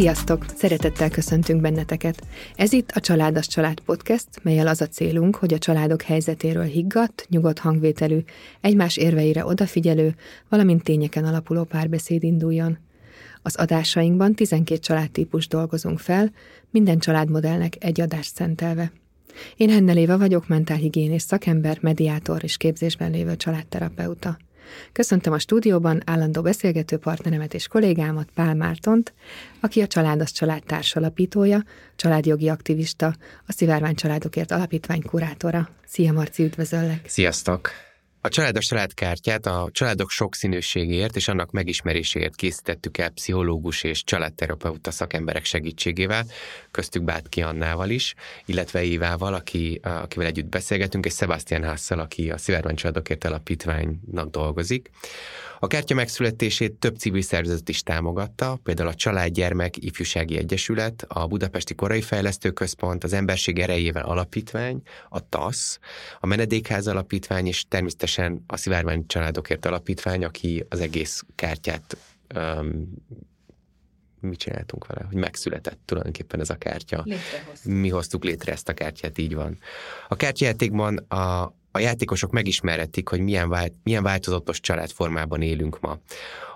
Sziasztok! Szeretettel köszöntünk benneteket. Ez itt a Családas Család Podcast, melyel az a célunk, hogy a családok helyzetéről higgadt, nyugodt hangvételű, egymás érveire odafigyelő, valamint tényeken alapuló párbeszéd induljon. Az adásainkban 12 családtípus dolgozunk fel, minden családmodellnek egy adást szentelve. Én Hennel Éva vagyok, mentálhigiénés szakember, mediátor és képzésben lévő családterapeuta. Köszöntöm a stúdióban állandó beszélgető partneremet és kollégámat, Pál Mártont, aki a Családos Család társalapítója, családjogi aktivista, a Szivárvány Családokért Alapítvány kurátora. Szia Marci, üdvözöllek! Sziasztok! A Családos Családkártyát a családok sokszínűségéért és annak megismeréséért készítettük el pszichológus és családterapeuta szakemberek segítségével, köztük Bátki Annával is, illetve Évával, aki, akivel együtt beszélgetünk, és Sebastian Hasszel, aki a Szivárvány Családokért Alapítványnak dolgozik. A kártya megszületését több civil szervezet is támogatta, például a Családgyermek Ifjúsági Egyesület, a Budapesti Korai Fejlesztő Központ, az Emberség Erejével Alapítvány, a TASZ, a Menedékház Alapítvány, és természetesen a Szivárvány Családokért Alapítvány, aki az egész kártyát um, mit csináltunk vele, hogy megszületett tulajdonképpen ez a kártya. Mi hoztuk létre ezt a kártyát, így van. A kártyajátékban a, a játékosok megismerhetik, hogy milyen, vált, milyen változatos családformában élünk ma.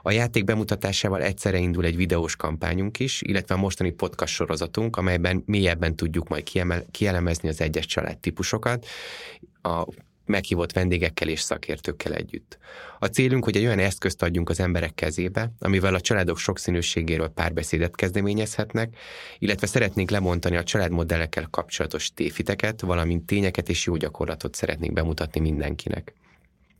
A játék bemutatásával egyszerre indul egy videós kampányunk is, illetve a mostani podcast sorozatunk, amelyben mélyebben tudjuk majd kiemel, kielemezni az egyes családtípusokat. A meghívott vendégekkel és szakértőkkel együtt. A célunk, hogy egy olyan eszközt adjunk az emberek kezébe, amivel a családok sokszínűségéről párbeszédet kezdeményezhetnek, illetve szeretnénk lemondani a családmodellekkel kapcsolatos téfiteket, valamint tényeket és jó gyakorlatot szeretnénk bemutatni mindenkinek.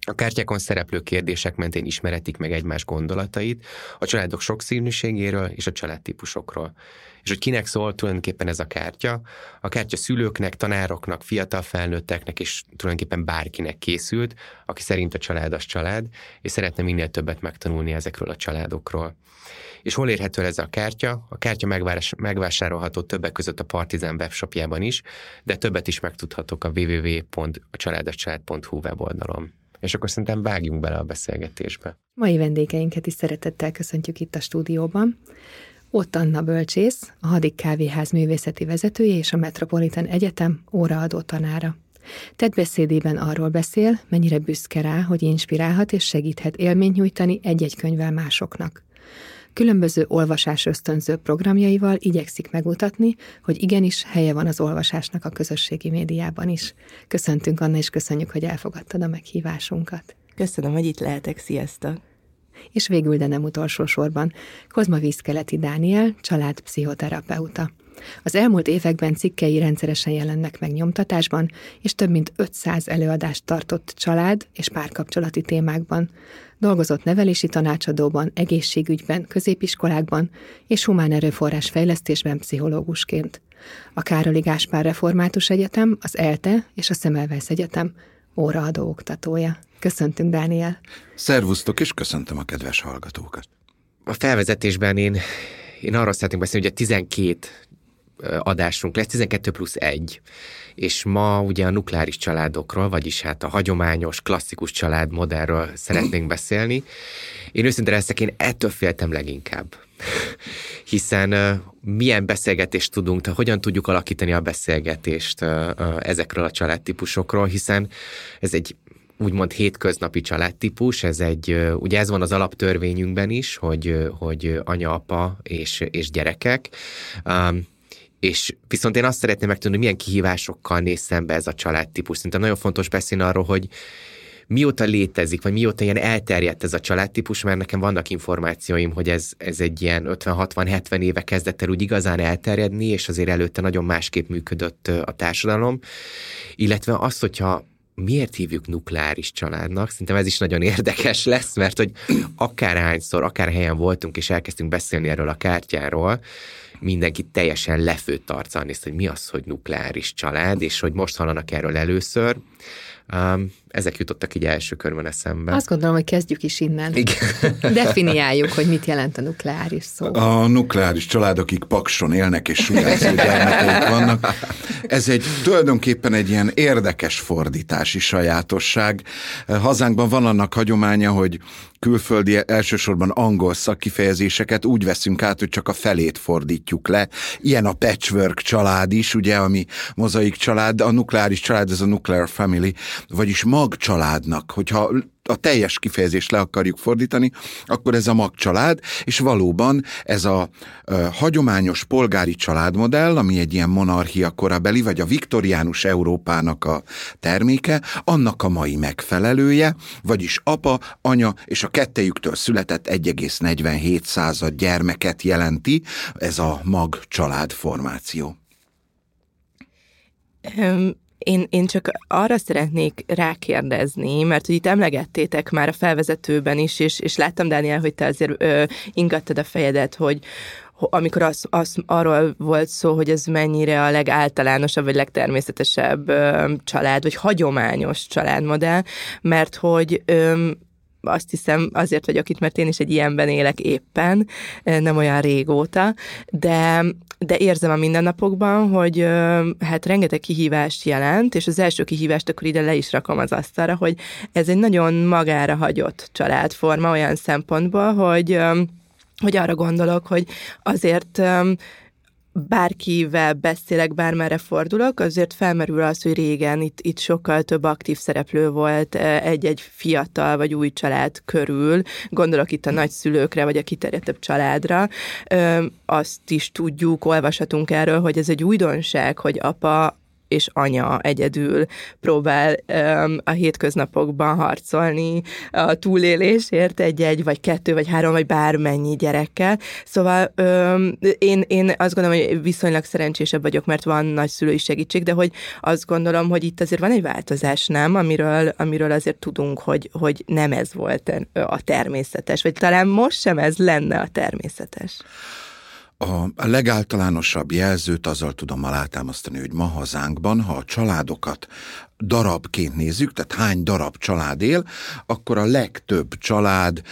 A kártyákon szereplő kérdések mentén ismeretik meg egymás gondolatait, a családok sokszínűségéről és a családtípusokról. És hogy kinek szól tulajdonképpen ez a kártya? A kártya szülőknek, tanároknak, fiatal felnőtteknek és tulajdonképpen bárkinek készült, aki szerint a család az család, és szeretne minél többet megtanulni ezekről a családokról. És hol érhető ez a kártya? A kártya megvásárolható többek között a Partizán webshopjában is, de többet is megtudhatok a www.acsaládascsalád.hu weboldalon. És akkor szerintem vágjunk bele a beszélgetésbe. Mai vendégeinket is szeretettel köszöntjük itt a stúdióban. Ott Anna Bölcsész, a Hadik Kávéház művészeti vezetője és a Metropolitan Egyetem óraadó tanára. Tett beszédében arról beszél, mennyire büszke rá, hogy inspirálhat és segíthet élményt nyújtani egy-egy könyvvel másoknak. Különböző olvasás ösztönző programjaival igyekszik megmutatni, hogy igenis helye van az olvasásnak a közösségi médiában is. Köszöntünk Anna, és köszönjük, hogy elfogadtad a meghívásunkat. Köszönöm, hogy itt lehetek, sziasztok! És végül, de nem utolsó sorban, Kozma Vízkeleti Dániel, családpszichoterapeuta. Az elmúlt években cikkei rendszeresen jelennek meg nyomtatásban, és több mint 500 előadást tartott család és párkapcsolati témákban. Dolgozott nevelési tanácsadóban, egészségügyben, középiskolákban és humán erőforrás fejlesztésben pszichológusként. A Károli Gáspár Református Egyetem, az ELTE és a Szemelweis Egyetem óraadó oktatója. Köszöntünk, Dániel! Szervusztok, és köszöntöm a kedves hallgatókat! A felvezetésben én, én arról szeretnék beszélni, hogy a 12 adásunk lesz, 12 plusz 1. És ma ugye a nukleáris családokról, vagyis hát a hagyományos, klasszikus családmodellről szeretnénk beszélni. Én őszintén leszek, én ettől féltem leginkább. Hiszen milyen beszélgetést tudunk, tehát hogyan tudjuk alakítani a beszélgetést ezekről a családtípusokról, hiszen ez egy úgymond hétköznapi családtípus, ez egy, ugye ez van az alaptörvényünkben is, hogy, hogy anya, apa és, és gyerekek, um, és viszont én azt szeretném megtudni, milyen kihívásokkal néz szembe ez a családtípus. Szerintem nagyon fontos beszélni arról, hogy mióta létezik, vagy mióta ilyen elterjedt ez a családtípus, mert nekem vannak információim, hogy ez, ez egy ilyen 50-60-70 éve kezdett el úgy igazán elterjedni, és azért előtte nagyon másképp működött a társadalom. Illetve az, hogyha miért hívjuk nukleáris családnak? Szerintem ez is nagyon érdekes lesz, mert hogy akárhányszor, akár helyen voltunk, és elkezdtünk beszélni erről a kártyáról, mindenki teljesen lefőtt arccal néz, hogy mi az, hogy nukleáris család, és hogy most hallanak erről először. Um, ezek jutottak így első körben eszembe. Azt gondolom, hogy kezdjük is innen. Igen. Definiáljuk, hogy mit jelent a nukleáris szó. A nukleáris családok, akik pakson élnek és sugárzó gyermekeik vannak. Ez egy tulajdonképpen egy ilyen érdekes fordítási sajátosság. Hazánkban van annak hagyománya, hogy külföldi, elsősorban angol szakkifejezéseket úgy veszünk át, hogy csak a felét fordítjuk le. Ilyen a patchwork család is, ugye, ami mozaik család, a nukleáris család, ez a nuclear family, vagyis mag családnak, hogyha a teljes kifejezést le akarjuk fordítani, akkor ez a magcsalád, és valóban ez a ö, hagyományos polgári családmodell, ami egy ilyen monarchia korabeli, vagy a viktoriánus Európának a terméke, annak a mai megfelelője, vagyis apa, anya és a kettejüktől született 1,47 század gyermeket jelenti ez a mag család formáció. Én, én csak arra szeretnék rákérdezni, mert hogy itt emlegettétek már a felvezetőben is, és, és láttam, Dániel, hogy te azért ö, ingattad a fejedet, hogy, amikor az, az, arról volt szó, hogy ez mennyire a legáltalánosabb, vagy legtermészetesebb ö, család, vagy hagyományos családmodell, mert hogy ö, azt hiszem azért vagyok itt, mert én is egy ilyenben élek éppen, nem olyan régóta, de, de érzem a mindennapokban, hogy hát rengeteg kihívást jelent, és az első kihívást akkor ide le is rakom az asztalra, hogy ez egy nagyon magára hagyott családforma olyan szempontból, hogy hogy arra gondolok, hogy azért bárkivel beszélek, bármerre fordulok, azért felmerül az, hogy régen itt, itt sokkal több aktív szereplő volt egy-egy fiatal vagy új család körül. Gondolok itt a nagyszülőkre, vagy a kiterjedtebb családra. Azt is tudjuk, olvashatunk erről, hogy ez egy újdonság, hogy apa és anya egyedül próbál um, a hétköznapokban harcolni a túlélésért egy-egy, vagy kettő, vagy három, vagy bármennyi gyerekkel. Szóval um, én, én azt gondolom, hogy viszonylag szerencsésebb vagyok, mert van nagy szülői segítség, de hogy azt gondolom, hogy itt azért van egy változás, nem? Amiről, amiről azért tudunk, hogy, hogy nem ez volt a természetes, vagy talán most sem ez lenne a természetes. A legáltalánosabb jelzőt azzal tudom alátámasztani, hogy ma hazánkban, ha a családokat darabként nézzük, tehát hány darab család él, akkor a legtöbb család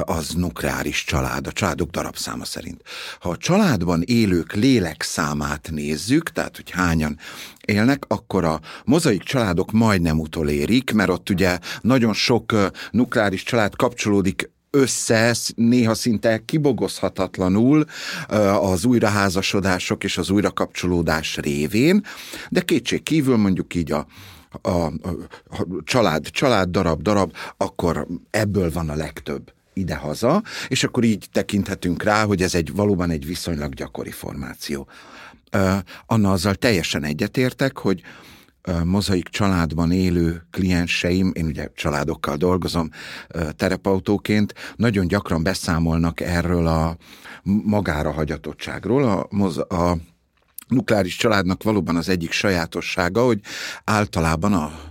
az nukleáris család, a családok darabszáma szerint. Ha a családban élők lélekszámát nézzük, tehát hogy hányan élnek, akkor a mozaik családok majdnem utolérik, mert ott ugye nagyon sok nukleáris család kapcsolódik össze, néha szinte kibogozhatatlanul az újraházasodások és az újrakapcsolódás révén, de kétség kívül mondjuk így a, a, a, a család, család darab, darab, akkor ebből van a legtöbb idehaza, és akkor így tekinthetünk rá, hogy ez egy valóban egy viszonylag gyakori formáció. Anna azzal teljesen egyetértek, hogy mozaik családban élő klienseim, én ugye családokkal dolgozom terepautóként, nagyon gyakran beszámolnak erről a magára hagyatottságról. A, a nukleáris családnak valóban az egyik sajátossága, hogy általában a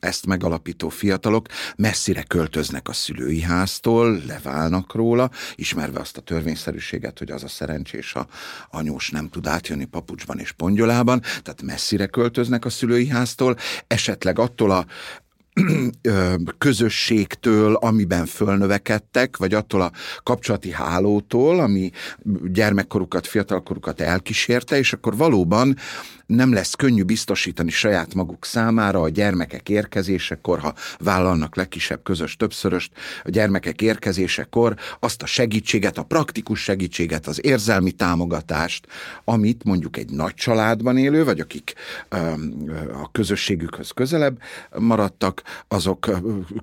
ezt megalapító fiatalok messzire költöznek a szülői háztól, leválnak róla, ismerve azt a törvényszerűséget, hogy az a szerencsés a anyós nem tud átjönni papucsban és pongyolában, tehát messzire költöznek a szülői háztól, esetleg attól a közösségtől, amiben fölnövekedtek, vagy attól a kapcsolati hálótól, ami gyermekkorukat, fiatalkorukat elkísérte, és akkor valóban nem lesz könnyű biztosítani saját maguk számára a gyermekek érkezésekor, ha vállalnak legkisebb közös többszöröst, a gyermekek érkezésekor azt a segítséget, a praktikus segítséget, az érzelmi támogatást, amit mondjuk egy nagy családban élő, vagy akik a közösségükhöz közelebb maradtak, azok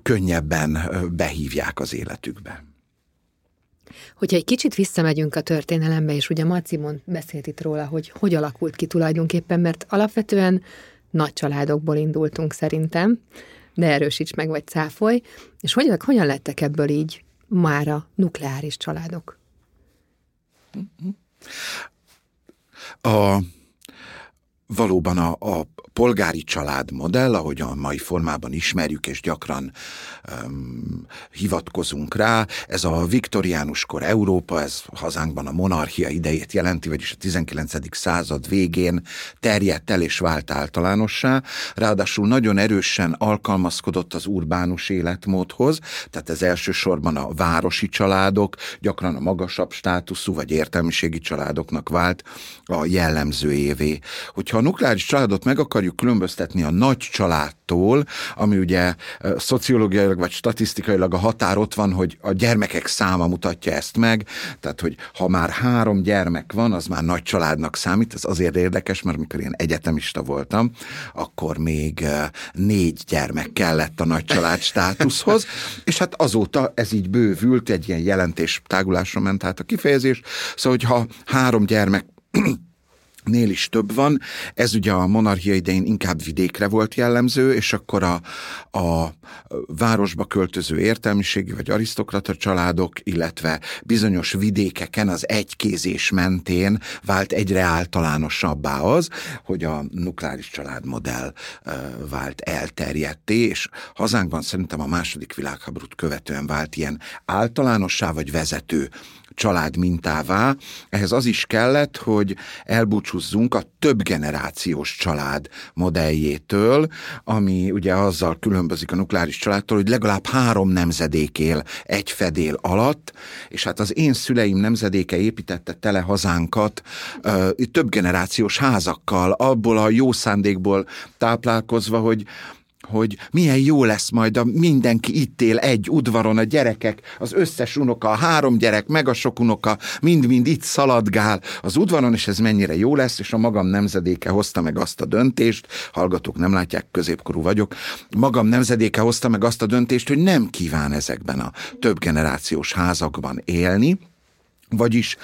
könnyebben behívják az életükbe. Hogyha egy kicsit visszamegyünk a történelembe, és ugye Macimon beszélt itt róla, hogy hogy alakult ki tulajdonképpen, mert alapvetően nagy családokból indultunk szerintem, de erősíts meg, vagy cáfolj, és hogy, hogyan lettek ebből így mára nukleáris családok? A, valóban a, a polgári családmodell, ahogy a mai formában ismerjük, és gyakran um, hivatkozunk rá, ez a viktoriánus kor Európa, ez hazánkban a monarchia idejét jelenti, vagyis a 19. század végén terjedt el és vált általánossá, ráadásul nagyon erősen alkalmazkodott az urbánus életmódhoz, tehát ez elsősorban a városi családok, gyakran a magasabb státuszú vagy értelmiségi családoknak vált a jellemző évé. Hogyha a nukleáris családot meg akarjuk akarjuk különböztetni a nagy családtól, ami ugye szociológiailag vagy statisztikailag a határ ott van, hogy a gyermekek száma mutatja ezt meg, tehát hogy ha már három gyermek van, az már nagy családnak számít, ez azért érdekes, mert amikor én egyetemista voltam, akkor még négy gyermek kellett a nagy család státuszhoz, és hát azóta ez így bővült, egy ilyen jelentés tágulásra ment át a kifejezés, szóval hogyha három gyermek nél is több van. Ez ugye a monarchia idején inkább vidékre volt jellemző, és akkor a, a városba költöző értelmiségi vagy arisztokrata családok, illetve bizonyos vidékeken az egykézés mentén vált egyre általánosabbá az, hogy a nukleáris családmodell vált elterjedté, és hazánkban szerintem a második világháborút követően vált ilyen általánossá vagy vezető család mintává. Ehhez az is kellett, hogy elbúcsúzzunk a több generációs család modelljétől, ami ugye azzal különbözik a nukleáris családtól, hogy legalább három nemzedék él egy fedél alatt, és hát az én szüleim nemzedéke építette tele hazánkat ö, több generációs házakkal, abból a jó szándékból táplálkozva, hogy hogy milyen jó lesz majd a mindenki itt él egy udvaron, a gyerekek, az összes unoka, a három gyerek, meg a sok unoka, mind-mind itt szaladgál az udvaron, és ez mennyire jó lesz, és a magam nemzedéke hozta meg azt a döntést, hallgatók nem látják, középkorú vagyok, magam nemzedéke hozta meg azt a döntést, hogy nem kíván ezekben a több generációs házakban élni, vagyis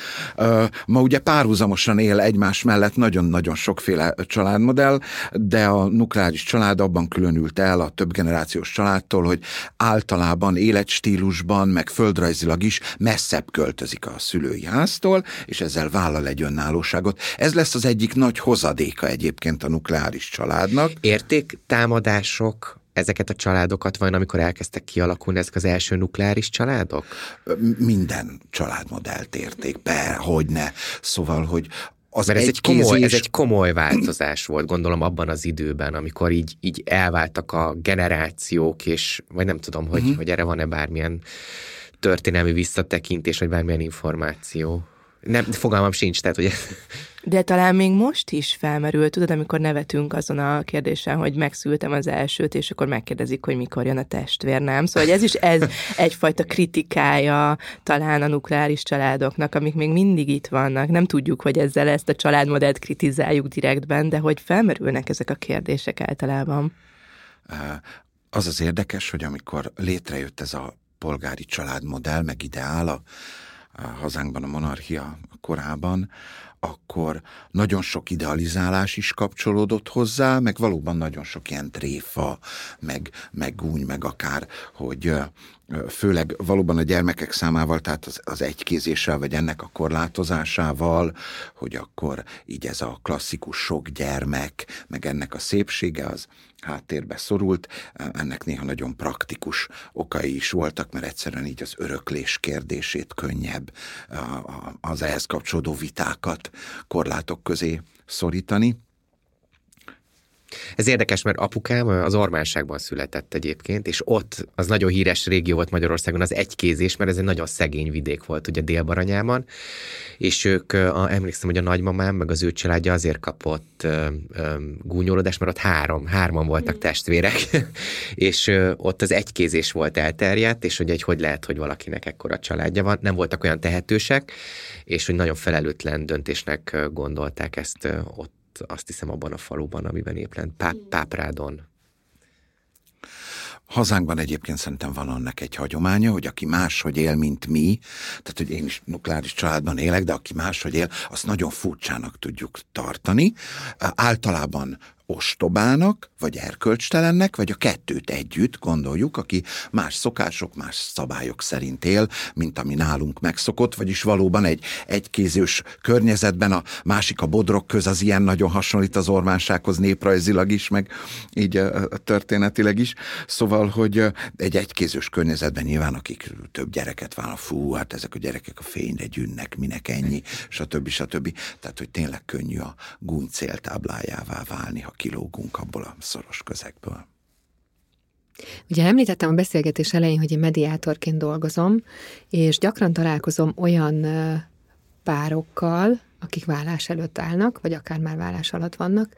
ma ugye párhuzamosan él egymás mellett nagyon-nagyon sokféle családmodell, de a nukleáris család abban különült el a több generációs családtól, hogy általában életstílusban, meg földrajzilag is messzebb költözik a szülői háztól, és ezzel vállal egy önállóságot. Ez lesz az egyik nagy hozadéka egyébként a nukleáris családnak. Értéktámadások ezeket a családokat van, amikor elkezdtek kialakulni ezek az első nukleáris családok? Minden családmodellt érték be, hogy ne. Szóval, hogy az Mert ez egy, kézés... komoly, ez egy komoly változás volt, gondolom abban az időben, amikor így, így elváltak a generációk, és vagy nem tudom, hogy, uh-huh. hogy erre van-e bármilyen történelmi visszatekintés, vagy bármilyen információ. Nem, fogalmam sincs, tehát hogy... De talán még most is felmerül, tudod, amikor nevetünk azon a kérdésen, hogy megszültem az elsőt, és akkor megkérdezik, hogy mikor jön a testvér, nem? Szóval ez is ez egyfajta kritikája talán a nukleáris családoknak, amik még mindig itt vannak. Nem tudjuk, hogy ezzel ezt a családmodellt kritizáljuk direktben, de hogy felmerülnek ezek a kérdések általában. Az az érdekes, hogy amikor létrejött ez a polgári családmodell, meg ideál a a hazánkban a monarchia korában, akkor nagyon sok idealizálás is kapcsolódott hozzá, meg valóban nagyon sok ilyen tréfa, meg, meg gúny, meg akár, hogy főleg valóban a gyermekek számával, tehát az, az egykézéssel, vagy ennek a korlátozásával, hogy akkor így ez a klasszikus sok gyermek, meg ennek a szépsége az háttérbe szorult. Ennek néha nagyon praktikus okai is voltak, mert egyszerűen így az öröklés kérdését könnyebb az ehhez kapcsolódó vitákat korlátok közé szorítani. Ez érdekes, mert apukám az Ormánságban született egyébként, és ott az nagyon híres régió volt Magyarországon az egykézés, mert ez egy nagyon szegény vidék volt ugye Délbaranyában, és ők, a, emlékszem, hogy a nagymamám meg az ő családja azért kapott ö, ö, gúnyolódást, mert ott három, hárman voltak testvérek, és ö, ott az egykézés volt elterjedt, és hogy egy hogy lehet, hogy valakinek ekkora családja van, nem voltak olyan tehetősek, és hogy nagyon felelőtlen döntésnek gondolták ezt ott azt hiszem abban a faluban, amiben épp lent, Páp, Páprádon. Hazánkban egyébként szerintem van annak egy hagyománya, hogy aki máshogy él, mint mi, tehát hogy én is nukleáris családban élek, de aki máshogy él, azt nagyon furcsának tudjuk tartani. Általában ostobának, vagy erkölcstelennek, vagy a kettőt együtt gondoljuk, aki más szokások, más szabályok szerint él, mint ami nálunk megszokott, vagyis valóban egy egykézős környezetben a másik a bodrok köz, az ilyen nagyon hasonlít az ormánsághoz néprajzilag is, meg így történetileg is. Szóval, hogy egy egykézős környezetben nyilván, akik több gyereket válnak, fú, hát ezek a gyerekek a fényre gyűnnek, minek ennyi, stb. stb. Tehát, hogy tényleg könnyű a gúny céltáblájává válni, ha kilógunk abból a szoros közegből. Ugye említettem a beszélgetés elején, hogy én mediátorként dolgozom, és gyakran találkozom olyan párokkal, akik vállás előtt állnak, vagy akár már vállás alatt vannak,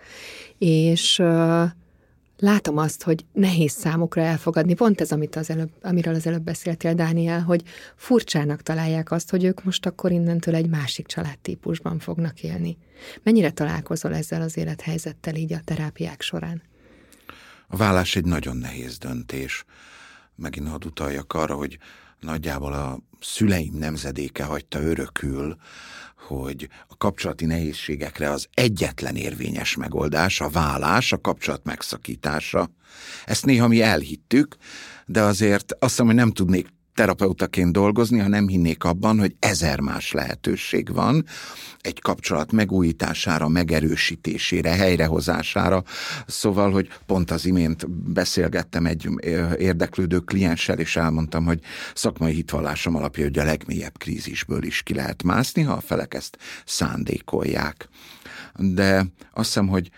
és látom azt, hogy nehéz számukra elfogadni, pont ez, amit az előbb, amiről az előbb beszéltél, Dániel, hogy furcsának találják azt, hogy ők most akkor innentől egy másik családtípusban fognak élni. Mennyire találkozol ezzel az élethelyzettel így a terápiák során? A vállás egy nagyon nehéz döntés. Megint hadd utaljak arra, hogy nagyjából a szüleim nemzedéke hagyta örökül, hogy a kapcsolati nehézségekre az egyetlen érvényes megoldás a vállás, a kapcsolat megszakítása. Ezt néha mi elhittük, de azért azt hiszem, hogy nem tudnék terapeutaként dolgozni, ha nem hinnék abban, hogy ezer más lehetőség van egy kapcsolat megújítására, megerősítésére, helyrehozására. Szóval, hogy pont az imént beszélgettem egy érdeklődő klienssel, és elmondtam, hogy szakmai hitvallásom alapja, hogy a legmélyebb krízisből is ki lehet mászni, ha a felek ezt szándékolják. De azt hiszem, hogy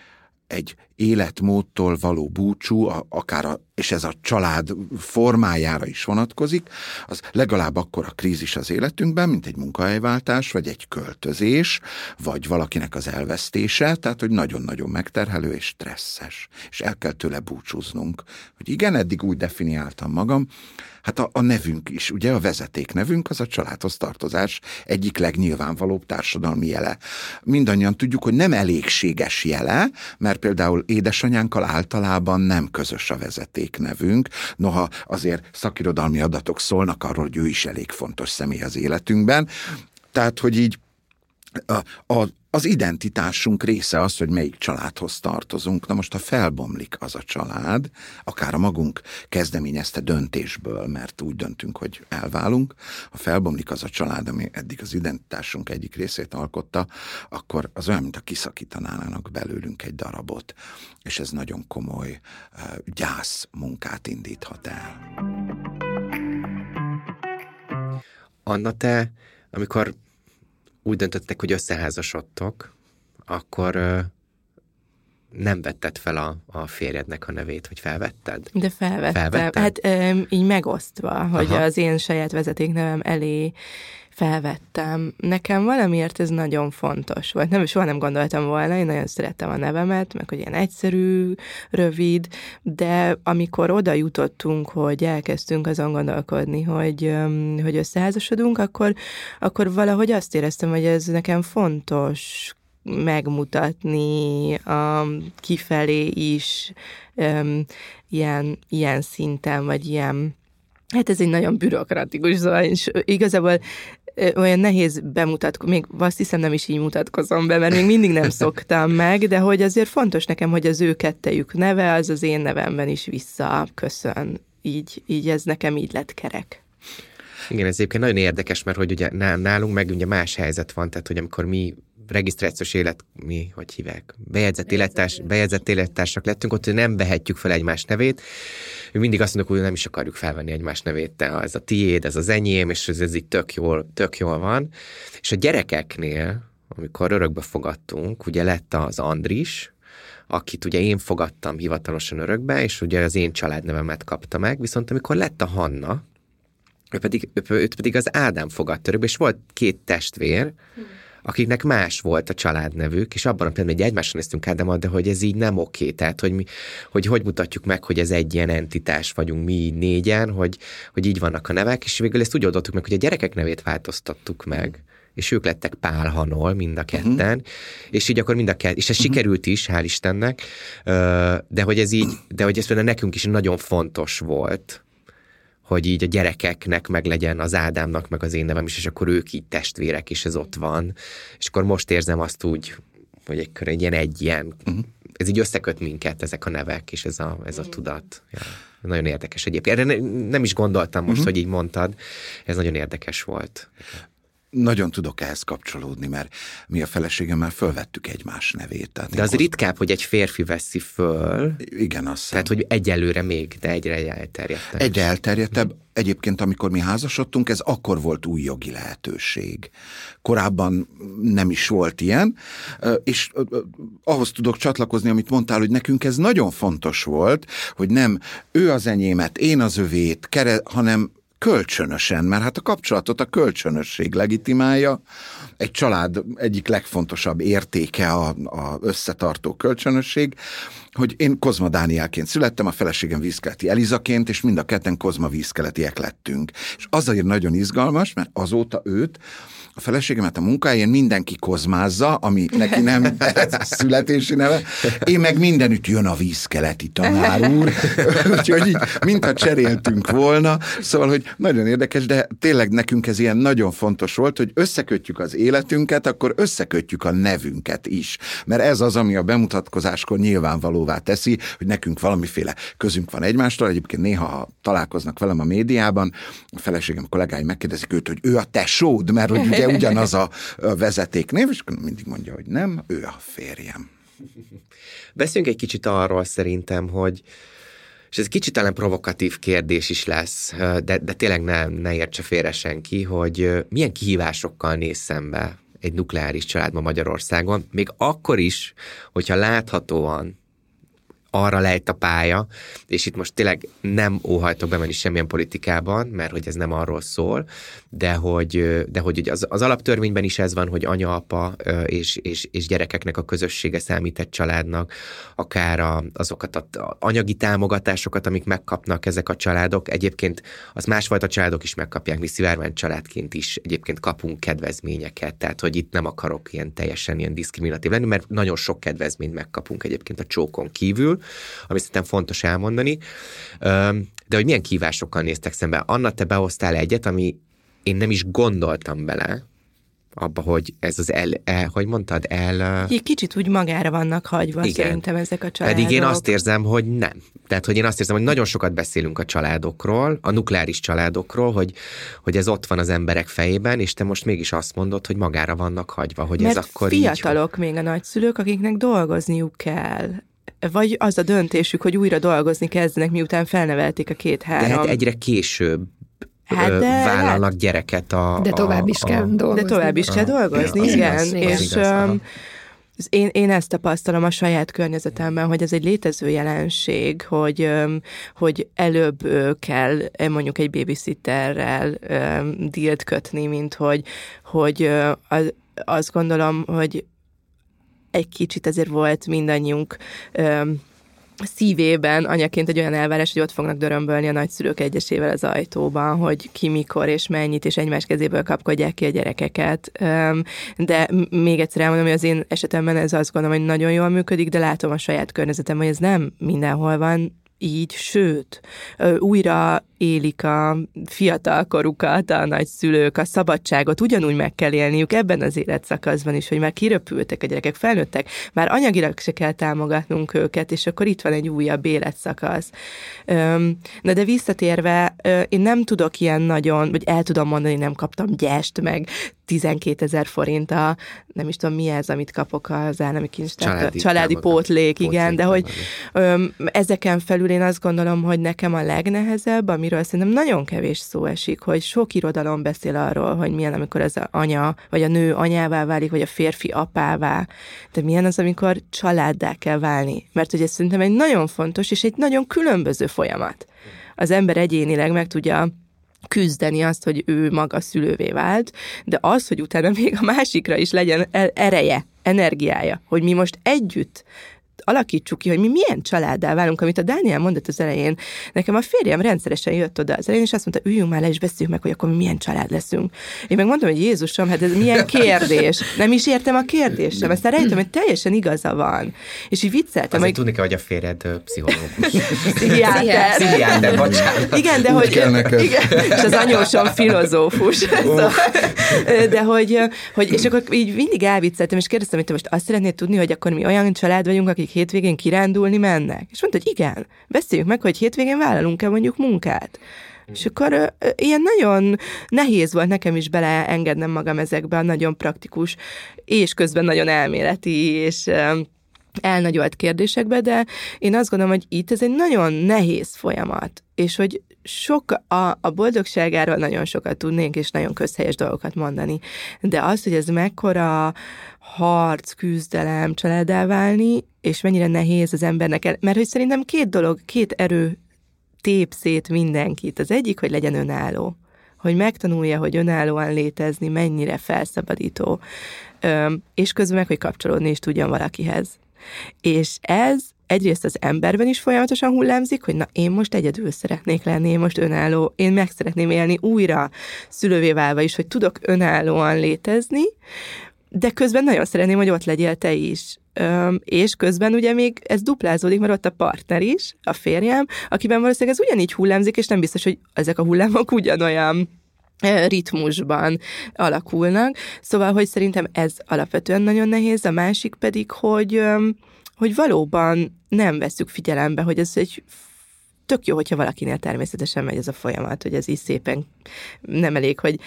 egy életmódtól való búcsú, akár a, és ez a család formájára is vonatkozik, az legalább akkor a krízis az életünkben, mint egy munkahelyváltás, vagy egy költözés, vagy valakinek az elvesztése, tehát hogy nagyon-nagyon megterhelő és stresszes, és el kell tőle búcsúznunk. Hogy igen, eddig úgy definiáltam magam, Hát a, a nevünk is, ugye a vezeték nevünk az a családhoz tartozás egyik legnyilvánvalóbb társadalmi jele. Mindannyian tudjuk, hogy nem elégséges jele, mert például édesanyánkkal általában nem közös a vezeték nevünk, noha azért szakirodalmi adatok szólnak arról, hogy ő is elég fontos személy az életünkben. Tehát, hogy így a, a, az identitásunk része az, hogy melyik családhoz tartozunk. Na most, ha felbomlik az a család, akár a magunk kezdeményezte döntésből, mert úgy döntünk, hogy elválunk, ha felbomlik az a család, ami eddig az identitásunk egyik részét alkotta, akkor az olyan, mint a kiszakítanának belőlünk egy darabot, és ez nagyon komoly gyász munkát indíthat el. Anna, te, amikor úgy döntöttek, hogy összeházasodtok, akkor nem vetted fel a, a férjednek a nevét, hogy felvetted? De felvettem. Felvetted? Hát ö, így megosztva, hogy Aha. az én saját vezetéknevem elé felvettem. Nekem valamiért ez nagyon fontos volt. Nem, soha nem gondoltam volna, én nagyon szerettem a nevemet, meg hogy ilyen egyszerű, rövid, de amikor oda jutottunk, hogy elkezdtünk azon gondolkodni, hogy, hogy összeházasodunk, akkor, akkor valahogy azt éreztem, hogy ez nekem fontos megmutatni a kifelé is um, ilyen, ilyen szinten, vagy ilyen Hát ez egy nagyon bürokratikus, szóval és igazából olyan nehéz bemutatkozni, még azt hiszem nem is így mutatkozom be, mert még mindig nem szoktam meg, de hogy azért fontos nekem, hogy az ő kettejük neve, az az én nevemben is visszaköszön. Így, így ez nekem így lett kerek. Igen, ez egyébként nagyon érdekes, mert hogy ugye nálunk meg ugye más helyzet van, tehát hogy amikor mi regisztrációs élet, mi, hogy hívják, bejegyzett, élettárs, bejegyzett élettársak lettünk, ott nem vehetjük fel egymás nevét. Mi mindig azt mondjuk, hogy nem is akarjuk felvenni egymás nevét, te ez a tiéd, ez az enyém, és ez, ez így tök jól, tök jól van. És a gyerekeknél, amikor örökbe fogadtunk, ugye lett az Andris, akit ugye én fogadtam hivatalosan örökbe, és ugye az én családnevemet kapta meg, viszont amikor lett a Hanna, ő pedig, őt pedig az Ádám fogadta örökbe, és volt két testvér, hmm akiknek más volt a családnevük, és abban a pillanatban, hogy egymásra néztünk Ádámmal, de hogy ez így nem oké, tehát hogy, mi, hogy hogy mutatjuk meg, hogy ez egy ilyen entitás vagyunk mi így négyen, hogy, hogy így vannak a nevek, és végül ezt úgy oldottuk meg, hogy a gyerekek nevét változtattuk meg, és ők lettek Pál Hanol, mind a ketten, uh-huh. és így akkor mind a ketten, és ez uh-huh. sikerült is, hál' Istennek, de hogy ez így, de hogy ez például nekünk is nagyon fontos volt, hogy így a gyerekeknek meg legyen az Ádámnak, meg az én nevem is, és akkor ők így testvérek, és ez ott van. És akkor most érzem azt úgy, hogy egy, egy ilyen egy ilyen, uh-huh. ez így összeköt minket, ezek a nevek, és ez a, ez a tudat. Ja. Nagyon érdekes egyébként. Erre nem is gondoltam most, uh-huh. hogy így mondtad. Ez nagyon érdekes volt nagyon tudok ehhez kapcsolódni, mert mi a feleségemmel fölvettük egymás nevét. Tehát de az hoz... ritkább, hogy egy férfi veszi föl. Igen, azt Tehát, hogy egyelőre még, de egyre elterjedtebb. Egyre elterjedtebb. Egyébként, amikor mi házasodtunk, ez akkor volt új jogi lehetőség. Korábban nem is volt ilyen, és ahhoz tudok csatlakozni, amit mondtál, hogy nekünk ez nagyon fontos volt, hogy nem ő az enyémet, én az övét, hanem kölcsönösen, mert hát a kapcsolatot a kölcsönösség legitimálja, egy család egyik legfontosabb értéke a, a összetartó kölcsönösség, hogy én Kozma Dánielként születtem, a feleségem vízkeleti Elizaként, és mind a ketten Kozma vízkeletiek lettünk. És azért nagyon izgalmas, mert azóta őt a feleségemet a munkáján mindenki kozmázza, ami neki nem születési neve, én meg mindenütt jön a vízkeleti tanár úr, úgyhogy így, mintha cseréltünk volna, szóval, hogy nagyon érdekes, de tényleg nekünk ez ilyen nagyon fontos volt, hogy összekötjük az életünket, akkor összekötjük a nevünket is, mert ez az, ami a bemutatkozáskor nyilvánvalóvá teszi, hogy nekünk valamiféle közünk van egymástól, egyébként néha ha találkoznak velem a médiában, a feleségem a kollégáim megkérdezik őt, hogy ő a tesód, mert hogy ugye ugyanaz a vezetéknév, és mindig mondja, hogy nem, ő a férjem. Beszéljünk egy kicsit arról szerintem, hogy és ez kicsit talán provokatív kérdés is lesz, de, de tényleg ne, ne értse félre senki, hogy milyen kihívásokkal néz szembe egy nukleáris családban Magyarországon, még akkor is, hogyha láthatóan arra lejt a pálya, és itt most tényleg nem óhajtok bemenni semmilyen politikában, mert hogy ez nem arról szól, de hogy, de hogy az, az alaptörvényben is ez van, hogy anya, apa és, és, és gyerekeknek a közössége számít egy családnak, akár a, azokat a anyagi támogatásokat, amik megkapnak ezek a családok. Egyébként az másfajta családok is megkapják, mi szivárvány családként is egyébként kapunk kedvezményeket, tehát hogy itt nem akarok ilyen teljesen ilyen diszkriminatív lenni, mert nagyon sok kedvezményt megkapunk egyébként a csókon kívül, ami szerintem fontos elmondani. De hogy milyen kívásokkal néztek szembe? Anna, te behoztál egyet, ami én nem is gondoltam bele, abba, hogy ez az el, el hogy mondtad, el... Egy kicsit úgy magára vannak hagyva igen. szerintem ezek a családok. Pedig én azt érzem, hogy nem. Tehát, hogy én azt érzem, hogy nagyon sokat beszélünk a családokról, a nukleáris családokról, hogy, hogy ez ott van az emberek fejében, és te most mégis azt mondod, hogy magára vannak hagyva, hogy Mert ez akkor fiatalok így... még a nagyszülők, akiknek dolgozniuk kell vagy az a döntésük, hogy újra dolgozni kezdenek, miután felnevelték a két-három. De hát egyre később hát de, vállalnak gyereket a... De tovább is a, kell a, dolgozni. De tovább is kell dolgozni, ja, igen. Igaz, és igaz, um, én, én ezt tapasztalom a saját környezetemben, hogy ez egy létező jelenség, hogy, hogy előbb kell mondjuk egy babysitterrel dílt kötni, mint hogy, hogy az, azt gondolom, hogy egy kicsit azért volt mindannyiunk öm, szívében anyaként egy olyan elvárás, hogy ott fognak dörömbölni a nagyszülők egyesével az ajtóban, hogy ki mikor és mennyit, és egymás kezéből kapkodják ki a gyerekeket. De még egyszer elmondom, hogy az én esetemben ez azt gondolom, hogy nagyon jól működik, de látom a saját környezetem, hogy ez nem mindenhol van így, sőt, újra élik a fiatalkorukat, a nagyszülők, a szabadságot ugyanúgy meg kell élniük ebben az életszakaszban is, hogy már kiröpültek a gyerekek, felnőttek, már anyagilag se kell támogatnunk őket, és akkor itt van egy újabb életszakasz. Na de visszatérve, én nem tudok ilyen nagyon, vagy el tudom mondani, nem kaptam gyest, meg 12 ezer forint a, nem is tudom mi ez, amit kapok az állami kincstár, családi, családi pótlék, igen, pótlék, de hogy öm, ezeken felül én azt gondolom, hogy nekem a legnehezebb, amiről szerintem nagyon kevés szó esik, hogy sok irodalom beszél arról, hogy milyen, amikor az a anya, vagy a nő anyává válik, vagy a férfi apává, de milyen az, amikor családdá kell válni. Mert ugye szerintem egy nagyon fontos, és egy nagyon különböző folyamat. Az ember egyénileg meg tudja küzdeni azt, hogy ő maga szülővé vált, de az, hogy utána még a másikra is legyen ereje, energiája, hogy mi most együtt alakítsuk ki, hogy mi milyen családdá válunk, amit a Dániel mondott az elején. Nekem a férjem rendszeresen jött oda az elején, és azt mondta, üljünk már le, és beszéljük meg, hogy akkor mi milyen család leszünk. Én meg mondtam, hogy Jézusom, hát ez milyen kérdés. Nem is értem a kérdést sem. Aztán rejtem, hogy teljesen igaza van. És így vicceltem. Azért hogy... tudni kell, hogy a férjed pszichológus. Pszichiáter. Pszichiáter, bocsánat. Igen, de hogy... Igen, és az anyósom filozófus. de hogy, hogy, és akkor így mindig elvicceltem, és kérdeztem, hogy te most azt szeretnéd tudni, hogy akkor mi olyan család vagyunk, akik hétvégén kirándulni mennek? És mondta, hogy igen, beszéljük meg, hogy hétvégén vállalunk-e mondjuk munkát. És akkor ö, ilyen nagyon nehéz volt nekem is beleengednem magam ezekbe a nagyon praktikus, és közben nagyon elméleti, és ö, elnagyolt kérdésekbe, de én azt gondolom, hogy itt ez egy nagyon nehéz folyamat, és hogy sok a, a boldogságáról nagyon sokat tudnénk, és nagyon közhelyes dolgokat mondani. De az, hogy ez mekkora harc, küzdelem családdá válni, és mennyire nehéz az embernek, el, mert hogy szerintem két dolog, két erő tép szét mindenkit. Az egyik, hogy legyen önálló hogy megtanulja, hogy önállóan létezni mennyire felszabadító, és közben meg, hogy kapcsolódni is tudjon valakihez. És ez egyrészt az emberben is folyamatosan hullámzik, hogy na én most egyedül szeretnék lenni, én most önálló, én meg szeretném élni újra szülővé válva is, hogy tudok önállóan létezni, de közben nagyon szeretném, hogy ott legyél te is. Öm, és közben ugye még ez duplázódik, mert ott a partner is, a férjem, akiben valószínűleg ez ugyanígy hullámzik, és nem biztos, hogy ezek a hullámok ugyanolyan ritmusban alakulnak. Szóval, hogy szerintem ez alapvetően nagyon nehéz, a másik pedig, hogy, hogy valóban nem veszük figyelembe, hogy ez egy tök jó, hogyha valakinél természetesen megy ez a folyamat, hogy ez is szépen nem elég, hogy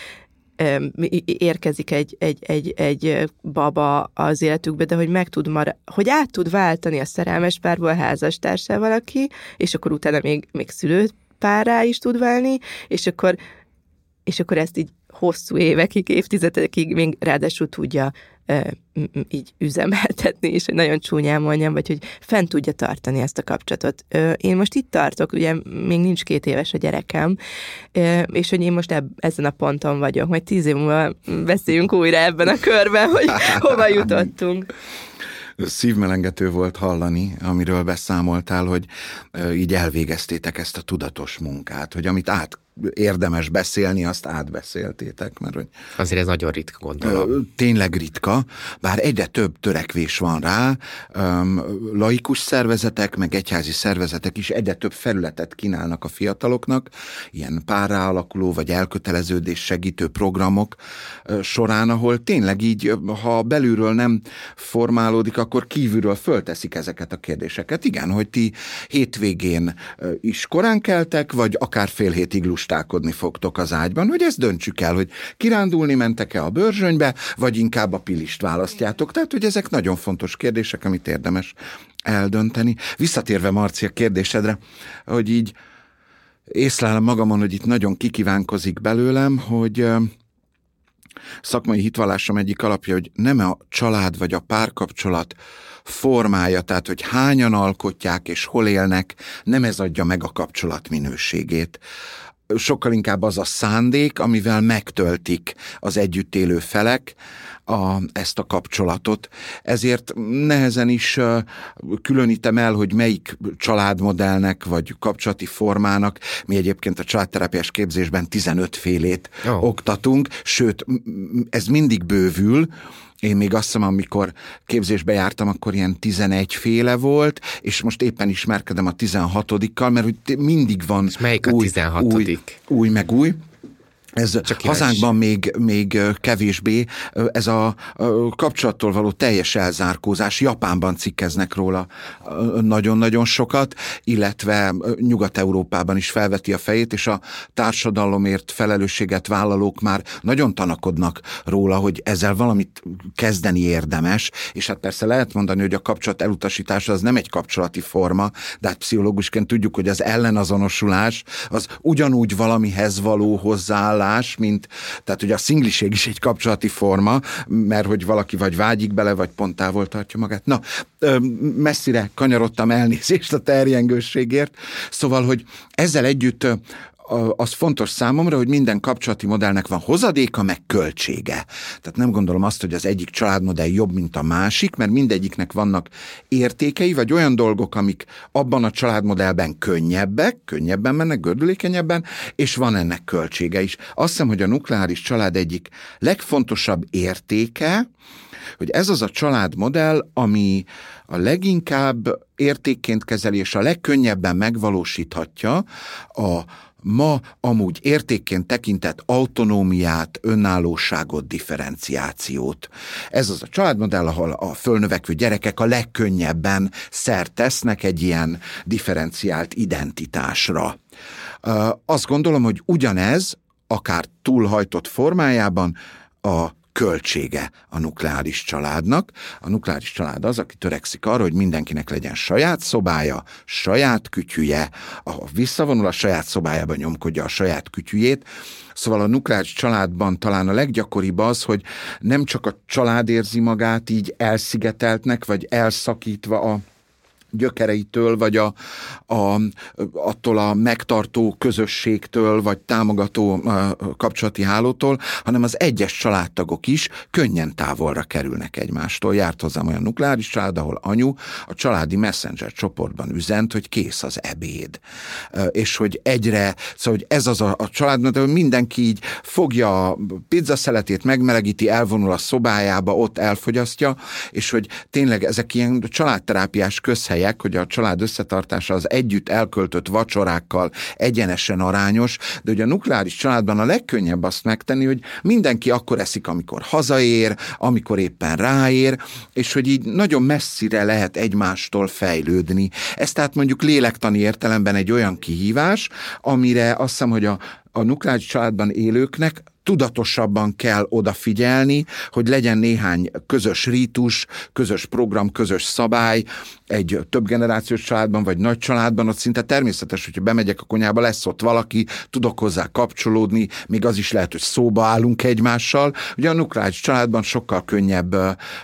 érkezik egy, egy, egy, egy baba az életükbe, de hogy meg tud mar- hogy át tud váltani a szerelmes párból házastársá valaki, és akkor utána még, még szülőpárá is tud válni, és akkor és akkor ezt így hosszú évekig, évtizedekig még ráadásul tudja így üzemeltetni, és hogy nagyon csúnyán mondjam, vagy hogy fent tudja tartani ezt a kapcsolatot. Én most itt tartok, ugye még nincs két éves a gyerekem, és hogy én most ebb, ezen a ponton vagyok, majd tíz év múlva beszéljünk újra ebben a körben, hogy hova jutottunk szívmelengető volt hallani, amiről beszámoltál, hogy így elvégeztétek ezt a tudatos munkát, hogy amit át érdemes beszélni, azt átbeszéltétek, mert hogy... Azért ez nagyon ritka, gondolom. Tényleg ritka, bár egyre több törekvés van rá, laikus szervezetek, meg egyházi szervezetek is egyre több felületet kínálnak a fiataloknak, ilyen párá alakuló vagy elköteleződés segítő programok során, ahol tényleg így, ha belülről nem formálódik, akkor kívülről fölteszik ezeket a kérdéseket. Igen, hogy ti hétvégén is korán keltek, vagy akár fél hétig lustálkodni fogtok az ágyban, hogy ezt döntsük el, hogy kirándulni mentek-e a bőrzsönybe, vagy inkább a pilist választjátok. Tehát, hogy ezek nagyon fontos kérdések, amit érdemes eldönteni. Visszatérve Marcia kérdésedre, hogy így észlelem magamon, hogy itt nagyon kikívánkozik belőlem, hogy szakmai hitvallásom egyik alapja, hogy nem a család vagy a párkapcsolat formája, tehát hogy hányan alkotják és hol élnek, nem ez adja meg a kapcsolat minőségét sokkal inkább az a szándék, amivel megtöltik az együtt élő felek a, ezt a kapcsolatot. Ezért nehezen is különítem el, hogy melyik családmodellnek vagy kapcsolati formának, mi egyébként a családterápiás képzésben 15 félét oh. oktatunk, sőt, ez mindig bővül, én még azt hiszem, amikor képzésbe jártam, akkor ilyen 11 féle volt, és most éppen ismerkedem a 16-kal, mert hogy mindig van és melyik új, a 16 új, új, meg új. Ez Csak hazánkban még, még kevésbé, ez a kapcsolattól való teljes elzárkózás, Japánban cikkeznek róla nagyon-nagyon sokat, illetve Nyugat-Európában is felveti a fejét, és a társadalomért felelősséget vállalók már nagyon tanakodnak róla, hogy ezzel valamit kezdeni érdemes, és hát persze lehet mondani, hogy a kapcsolat elutasítása az nem egy kapcsolati forma, de hát pszichológusként tudjuk, hogy az ellenazonosulás az ugyanúgy valamihez való hozzááll, vállás, mint, tehát ugye a szingliség is egy kapcsolati forma, mert hogy valaki vagy vágyik bele, vagy pont távol tartja magát. Na, messzire kanyarodtam elnézést a terjengőségért, szóval, hogy ezzel együtt az fontos számomra, hogy minden kapcsolati modellnek van hozadéka, meg költsége. Tehát nem gondolom azt, hogy az egyik családmodell jobb, mint a másik, mert mindegyiknek vannak értékei, vagy olyan dolgok, amik abban a családmodellben könnyebbek, könnyebben mennek, gördülékenyebben, és van ennek költsége is. Azt hiszem, hogy a nukleáris család egyik legfontosabb értéke, hogy ez az a családmodell, ami a leginkább értékként kezeli, és a legkönnyebben megvalósíthatja a ma amúgy értékként tekintett autonómiát, önállóságot, differenciációt. Ez az a családmodell, ahol a fölnövekvő gyerekek a legkönnyebben szert tesznek egy ilyen differenciált identitásra. Azt gondolom, hogy ugyanez, akár túlhajtott formájában a költsége a nukleáris családnak. A nukleáris család az, aki törekszik arra, hogy mindenkinek legyen saját szobája, saját kütyüje, a visszavonul a saját szobájába nyomkodja a saját kütyüjét, Szóval a nukleáris családban talán a leggyakoribb az, hogy nem csak a család érzi magát így elszigeteltnek, vagy elszakítva a gyökereitől, vagy a, a, attól a megtartó közösségtől, vagy támogató kapcsolati hálótól, hanem az egyes családtagok is könnyen távolra kerülnek egymástól. Járt hozzám olyan nukleáris család, ahol anyu a családi messenger csoportban üzent, hogy kész az ebéd. És hogy egyre, szóval hogy ez az a, a család, de mindenki így fogja a pizzaszeletét, megmelegíti, elvonul a szobájába, ott elfogyasztja, és hogy tényleg ezek ilyen családterápiás közhely helyek, hogy a család összetartása az együtt elköltött vacsorákkal egyenesen arányos, de hogy a nukleáris családban a legkönnyebb azt megtenni, hogy mindenki akkor eszik, amikor hazaér, amikor éppen ráér, és hogy így nagyon messzire lehet egymástól fejlődni. Ez tehát mondjuk lélektani értelemben egy olyan kihívás, amire azt hiszem, hogy a, a nukleáris családban élőknek tudatosabban kell odafigyelni, hogy legyen néhány közös rítus, közös program, közös szabály, egy több generációs családban, vagy nagy családban, ott szinte természetes, hogyha bemegyek a konyába, lesz ott valaki, tudok hozzá kapcsolódni, még az is lehet, hogy szóba állunk egymással. Ugye a nukleáris családban sokkal könnyebb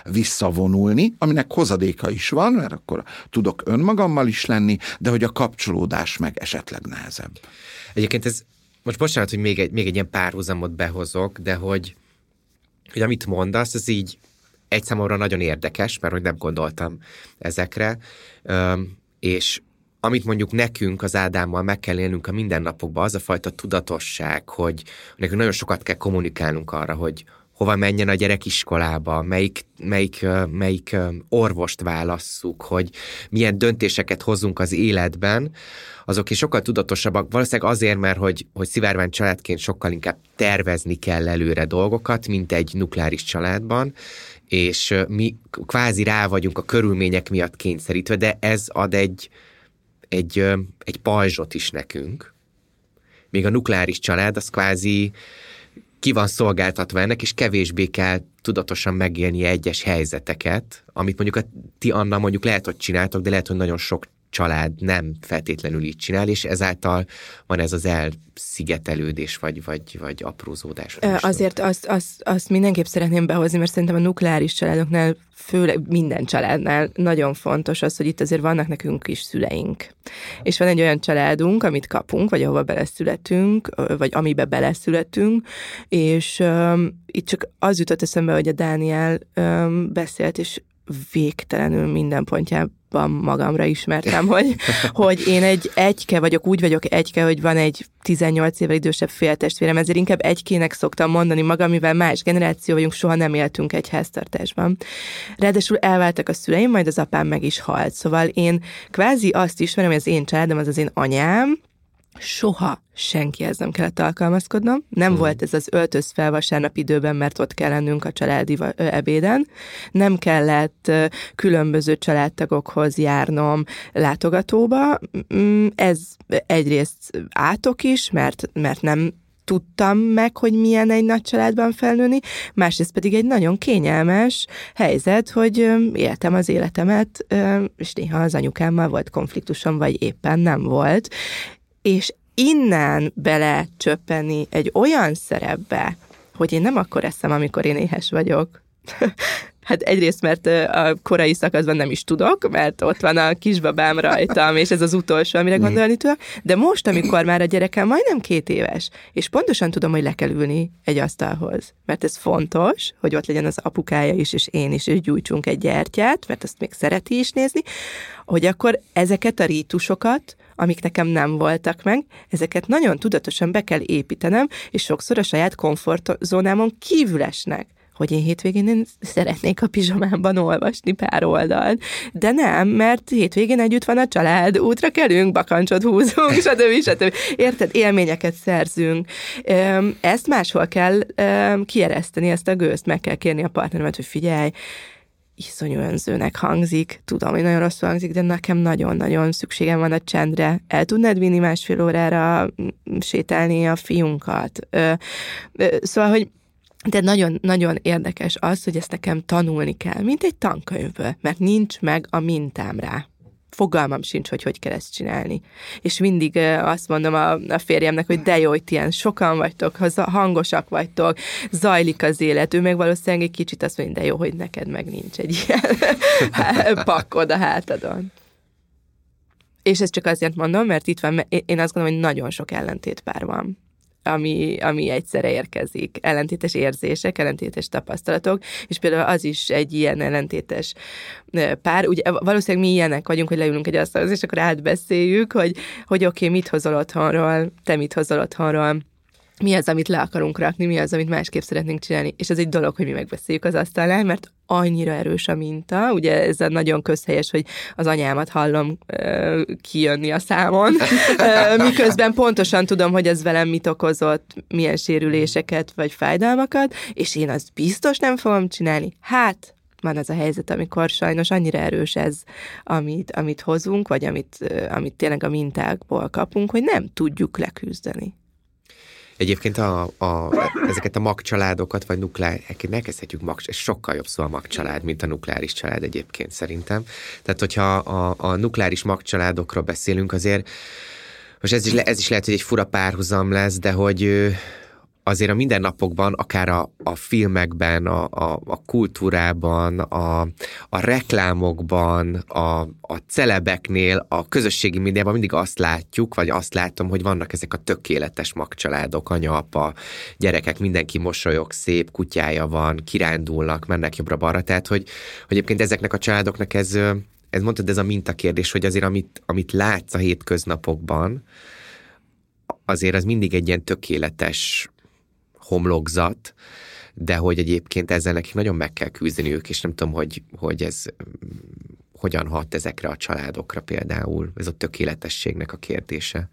visszavonulni, aminek hozadéka is van, mert akkor tudok önmagammal is lenni, de hogy a kapcsolódás meg esetleg nehezebb. Egyébként ez most bocsánat, hogy még egy, még egy ilyen párhuzamot behozok, de hogy, hogy amit mondasz, ez így egy számomra nagyon érdekes, mert hogy nem gondoltam ezekre, és amit mondjuk nekünk az Ádámmal meg kell élnünk a mindennapokban, az a fajta tudatosság, hogy nekünk nagyon sokat kell kommunikálnunk arra, hogy hova menjen a gyerek iskolába, melyik, melyik, melyik orvost válasszuk, hogy milyen döntéseket hozzunk az életben, azok is sokkal tudatosabbak, valószínűleg azért, mert hogy, hogy szivárvány családként sokkal inkább tervezni kell előre dolgokat, mint egy nukleáris családban, és mi kvázi rá vagyunk a körülmények miatt kényszerítve, de ez ad egy, egy, egy pajzsot is nekünk. Még a nukleáris család az kvázi ki van szolgáltatva ennek, és kevésbé kell tudatosan megélni egyes helyzeteket, amit mondjuk a ti Anna mondjuk lehet, hogy csináltok, de lehet, hogy nagyon sok család nem feltétlenül így csinál, és ezáltal van ez az elszigetelődés, vagy, vagy, vagy aprózódás. Azért azt, azt, azt mindenképp szeretném behozni, mert szerintem a nukleáris családoknál, főleg minden családnál nagyon fontos az, hogy itt azért vannak nekünk is szüleink. És van egy olyan családunk, amit kapunk, vagy ahova beleszületünk, vagy amibe beleszületünk, és um, itt csak az jutott eszembe, hogy a Dániel um, beszélt, és végtelenül minden pontjában magamra ismertem, hogy, hogy én egy egyke vagyok, úgy vagyok egyke, hogy van egy 18 évvel idősebb féltestvérem, ezért inkább egykének szoktam mondani magam, mivel más generáció vagyunk, soha nem éltünk egy háztartásban. Ráadásul elváltak a szüleim, majd az apám meg is halt. Szóval én kvázi azt ismerem, hogy az én családom az az én anyám, soha senkihez nem kellett alkalmazkodnom. Nem hmm. volt ez az öltöz fel vasárnap időben, mert ott kell lennünk a családi ebéden. Nem kellett különböző családtagokhoz járnom látogatóba. Mm, ez egyrészt átok is, mert, mert nem tudtam meg, hogy milyen egy nagy családban felnőni, másrészt pedig egy nagyon kényelmes helyzet, hogy éltem az életemet, és néha az anyukámmal volt konfliktusom, vagy éppen nem volt, és innen bele csöppeni egy olyan szerepbe, hogy én nem akkor eszem, amikor én éhes vagyok. Hát egyrészt, mert a korai szakaszban nem is tudok, mert ott van a kisbabám rajtam, és ez az utolsó, amire mhm. gondolni tudok. De most, amikor már a gyerekem majdnem két éves, és pontosan tudom, hogy le kell ülni egy asztalhoz, mert ez fontos, hogy ott legyen az apukája is, és én is, és gyújtsunk egy gyertyát, mert azt még szereti is nézni, hogy akkor ezeket a rítusokat, amik nekem nem voltak meg, ezeket nagyon tudatosan be kell építenem, és sokszor a saját komfortzónámon kívül esnek hogy én hétvégén én szeretnék a pizsamában olvasni pár oldalt. De nem, mert hétvégén együtt van a család, útra kelünk, bakancsot húzunk, stb. stb. Érted? Élményeket szerzünk. Ezt máshol kell kiereszteni, ezt a gőzt, meg kell kérni a partneremet, hogy figyelj, iszonyú önzőnek hangzik, tudom, hogy nagyon rosszul hangzik, de nekem nagyon-nagyon szükségem van a csendre. El tudnád vinni másfél órára sétálni a fiunkat? Ö, ö, szóval, hogy de nagyon-nagyon érdekes az, hogy ezt nekem tanulni kell, mint egy tankönyvből, mert nincs meg a mintám rá. Fogalmam sincs, hogy hogy kell ezt csinálni. És mindig azt mondom a, a férjemnek, hogy de jó, hogy ilyen sokan vagytok, hangosak vagytok, zajlik az élet. Ő meg valószínűleg egy kicsit azt mondja, de jó, hogy neked meg nincs egy ilyen pakkod a hátadon. és ezt csak azért mondom, mert itt van, én azt gondolom, hogy nagyon sok ellentétpár van ami, ami egyszerre érkezik. Ellentétes érzések, ellentétes tapasztalatok, és például az is egy ilyen ellentétes pár. Ugye valószínűleg mi ilyenek vagyunk, hogy leülünk egy asztalhoz, és akkor átbeszéljük, hogy, hogy oké, okay, mit hozol otthonról, te mit hozol otthonról, mi az, amit le akarunk rakni, mi az, amit másképp szeretnénk csinálni. És ez egy dolog, hogy mi megbeszéljük az asztalnál, mert annyira erős a minta. Ugye ez a nagyon közhelyes, hogy az anyámat hallom ö, kijönni a számon, ö, miközben pontosan tudom, hogy ez velem mit okozott, milyen sérüléseket vagy fájdalmakat, és én azt biztos nem fogom csinálni. Hát, van az a helyzet, amikor sajnos annyira erős ez, amit, amit hozunk, vagy amit, amit tényleg a mintákból kapunk, hogy nem tudjuk leküzdeni. Egyébként a, a, ezeket a magcsaládokat, vagy nukleáris, kezdhetjük mag, ez sokkal jobb szó a magcsalád, mint a nukleáris család egyébként szerintem. Tehát, hogyha a, a nukleáris magcsaládokról beszélünk, azért most ez is, le, ez is lehet, hogy egy fura párhuzam lesz, de hogy azért a mindennapokban, akár a, a filmekben, a, a, a kultúrában, a, a reklámokban, a, a celebeknél, a közösségi médiában mindig azt látjuk, vagy azt látom, hogy vannak ezek a tökéletes magcsaládok, anya, apa, gyerekek, mindenki mosolyog, szép kutyája van, kirándulnak, mennek jobbra-balra, tehát hogy, hogy egyébként ezeknek a családoknak ez, ez mondtad, ez a mintakérdés, hogy azért amit, amit látsz a hétköznapokban, azért az mindig egy ilyen tökéletes homlokzat, de hogy egyébként ezzel nekik nagyon meg kell küzdeniük, és nem tudom, hogy, hogy ez hogyan hat ezekre a családokra például, ez a tökéletességnek a kérdése.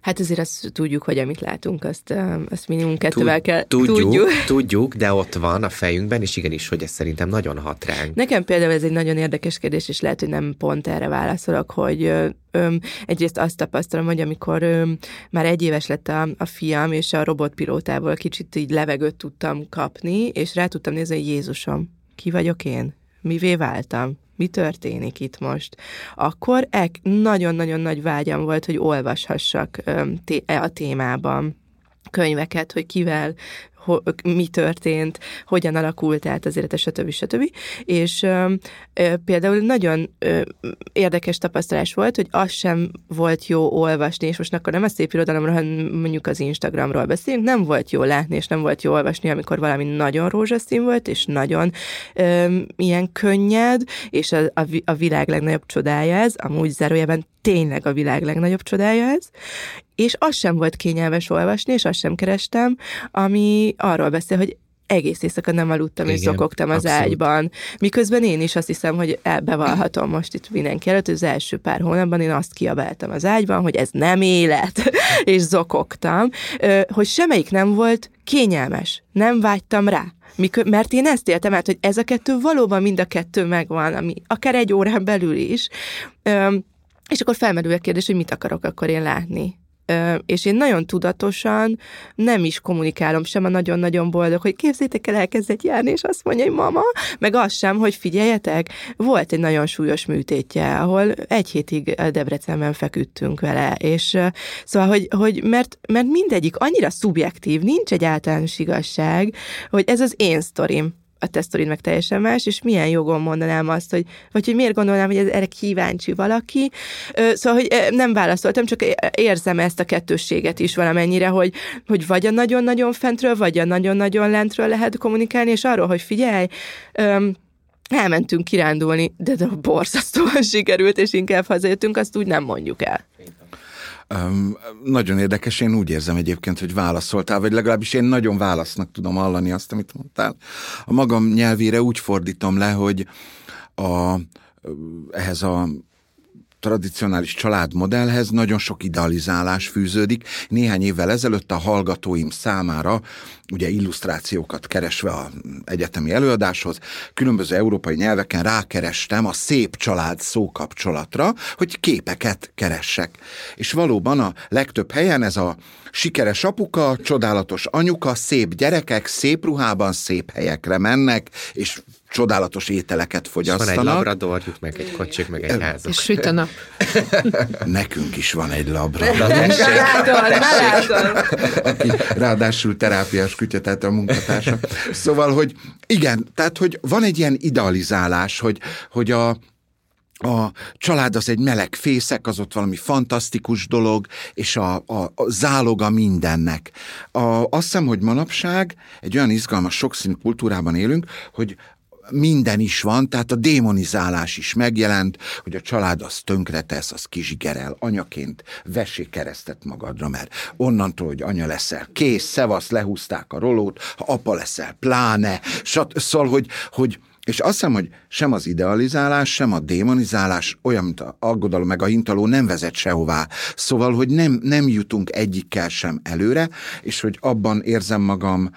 Hát azért azt tudjuk, hogy amit látunk, azt, azt minimum kettővel kell. Tudjuk, tudjuk, tudjuk, de ott van a fejünkben, és igenis, hogy ez szerintem nagyon hat ránk. Nekem például ez egy nagyon érdekes kérdés, és lehet, hogy nem pont erre válaszolok, hogy öm, egyrészt azt tapasztalom, hogy amikor öm, már egy éves lett a, a fiam, és a robotpilótából kicsit így levegőt tudtam kapni, és rá tudtam nézni, hogy Jézusom, ki vagyok én? Mivé váltam? Mi történik itt most, akkor nagyon-nagyon nagy vágyam volt, hogy olvashassak a témában könyveket, hogy kivel mi történt, hogyan alakult át az élete, stb. stb. És ö, például nagyon ö, érdekes tapasztalás volt, hogy az sem volt jó olvasni, és most akkor nem a szép irodalomról, hanem mondjuk az Instagramról beszélünk, nem volt jó látni, és nem volt jó olvasni, amikor valami nagyon rózsaszín volt, és nagyon ö, ilyen könnyed, és a, a, a világ legnagyobb csodája ez, amúgy zárójában tényleg a világ legnagyobb csodája ez, és az sem volt kényelmes olvasni, és azt sem kerestem, ami arról beszél, hogy egész éjszaka nem aludtam, Igen, és zokogtam az abszolút. ágyban. Miközben én is azt hiszem, hogy elbevallhatom most itt mindenki előtt, az első pár hónapban én azt kiabáltam az ágyban, hogy ez nem élet, és zokogtam, hogy semmelyik nem volt kényelmes, nem vágytam rá. Mikor, mert én ezt éltem át, hogy ez a kettő valóban mind a kettő megvan, ami akár egy órán belül is. És akkor felmerül a kérdés, hogy mit akarok akkor én látni és én nagyon tudatosan nem is kommunikálom sem a nagyon-nagyon boldog, hogy képzétek el, elkezdett járni, és azt mondja, hogy mama, meg az sem, hogy figyeljetek, volt egy nagyon súlyos műtétje, ahol egy hétig Debrecenben feküdtünk vele, és szóval, hogy, hogy mert, mert mindegyik annyira szubjektív, nincs egy általános igazság, hogy ez az én sztorim, a tesztorid meg teljesen más, és milyen jogon mondanám azt, hogy, vagy hogy miért gondolnám, hogy ez, erre kíváncsi valaki. Szóval, hogy nem válaszoltam, csak érzem ezt a kettősséget is valamennyire, hogy, hogy vagy a nagyon-nagyon fentről, vagy a nagyon-nagyon lentről lehet kommunikálni, és arról, hogy figyelj, elmentünk kirándulni, de, de borzasztóan sikerült, és inkább hazajöttünk, azt úgy nem mondjuk el. Um, nagyon érdekes, én úgy érzem egyébként, hogy válaszoltál, vagy legalábbis én nagyon válasznak tudom hallani azt, amit mondtál. A magam nyelvére úgy fordítom le, hogy a, ehhez a tradicionális családmodellhez nagyon sok idealizálás fűződik. Néhány évvel ezelőtt a hallgatóim számára, ugye illusztrációkat keresve a egyetemi előadáshoz, különböző európai nyelveken rákerestem a szép család szókapcsolatra, hogy képeket keressek. És valóban a legtöbb helyen ez a sikeres apuka, csodálatos anyuka, szép gyerekek, szép ruhában, szép helyekre mennek, és csodálatos ételeket fogyasztanak. Van egy labrador, meg egy kocsik, meg egy házuk. És süt a nap. Nekünk is van egy labrador. Aki ráadásul terápiás kutya, tehát a munkatársa. Szóval, hogy igen, tehát, hogy van egy ilyen idealizálás, hogy, hogy a, a család az egy meleg fészek, az ott valami fantasztikus dolog, és a, a, a záloga mindennek. A, azt hiszem, hogy manapság egy olyan izgalmas, sokszínű kultúrában élünk, hogy minden is van, tehát a démonizálás is megjelent, hogy a család az tönkretesz, az kizsigerel, anyaként vessék keresztet magadra, mert onnantól, hogy anya leszel, kész, szevasz, lehúzták a rolót, ha apa leszel, pláne, sat, szóval, hogy, hogy és azt hiszem, hogy sem az idealizálás, sem a démonizálás olyan, mint a aggodalom meg a hintaló nem vezet sehová. Szóval, hogy nem, nem jutunk egyikkel sem előre, és hogy abban érzem magam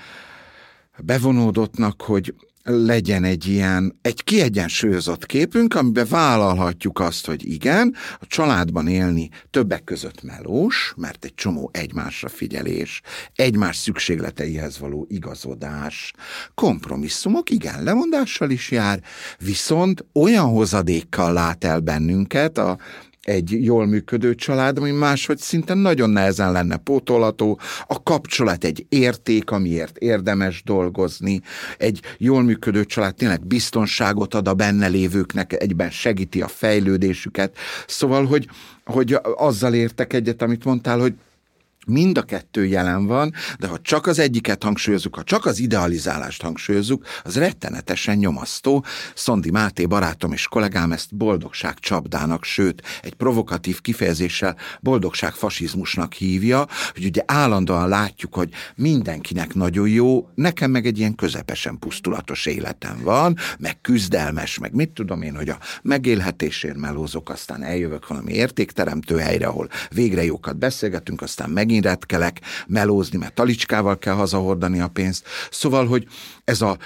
bevonódottnak, hogy legyen egy ilyen, egy kiegyensúlyozott képünk, amiben vállalhatjuk azt, hogy igen, a családban élni többek között melós, mert egy csomó egymásra figyelés, egymás szükségleteihez való igazodás, kompromisszumok, igen, lemondással is jár, viszont olyan hozadékkal lát el bennünket a egy jól működő család, ami máshogy szinte nagyon nehezen lenne pótolható. A kapcsolat egy érték, amiért érdemes dolgozni. Egy jól működő család tényleg biztonságot ad a benne lévőknek, egyben segíti a fejlődésüket. Szóval, hogy, hogy azzal értek egyet, amit mondtál, hogy Mind a kettő jelen van, de ha csak az egyiket hangsúlyozunk, ha csak az idealizálást hangsúlyozunk, az rettenetesen nyomasztó. Szondi Máté barátom és kollégám ezt boldogság csapdának, sőt, egy provokatív kifejezéssel boldogság fasizmusnak hívja, hogy ugye állandóan látjuk, hogy mindenkinek nagyon jó, nekem meg egy ilyen közepesen pusztulatos életem van, meg küzdelmes, meg mit tudom én, hogy a megélhetésért melózok, aztán eljövök valami értékteremtő helyre, ahol végre jókat beszélgetünk, aztán meg megint retkelek melózni, mert talicskával kell hazahordani a pénzt. Szóval, hogy ez a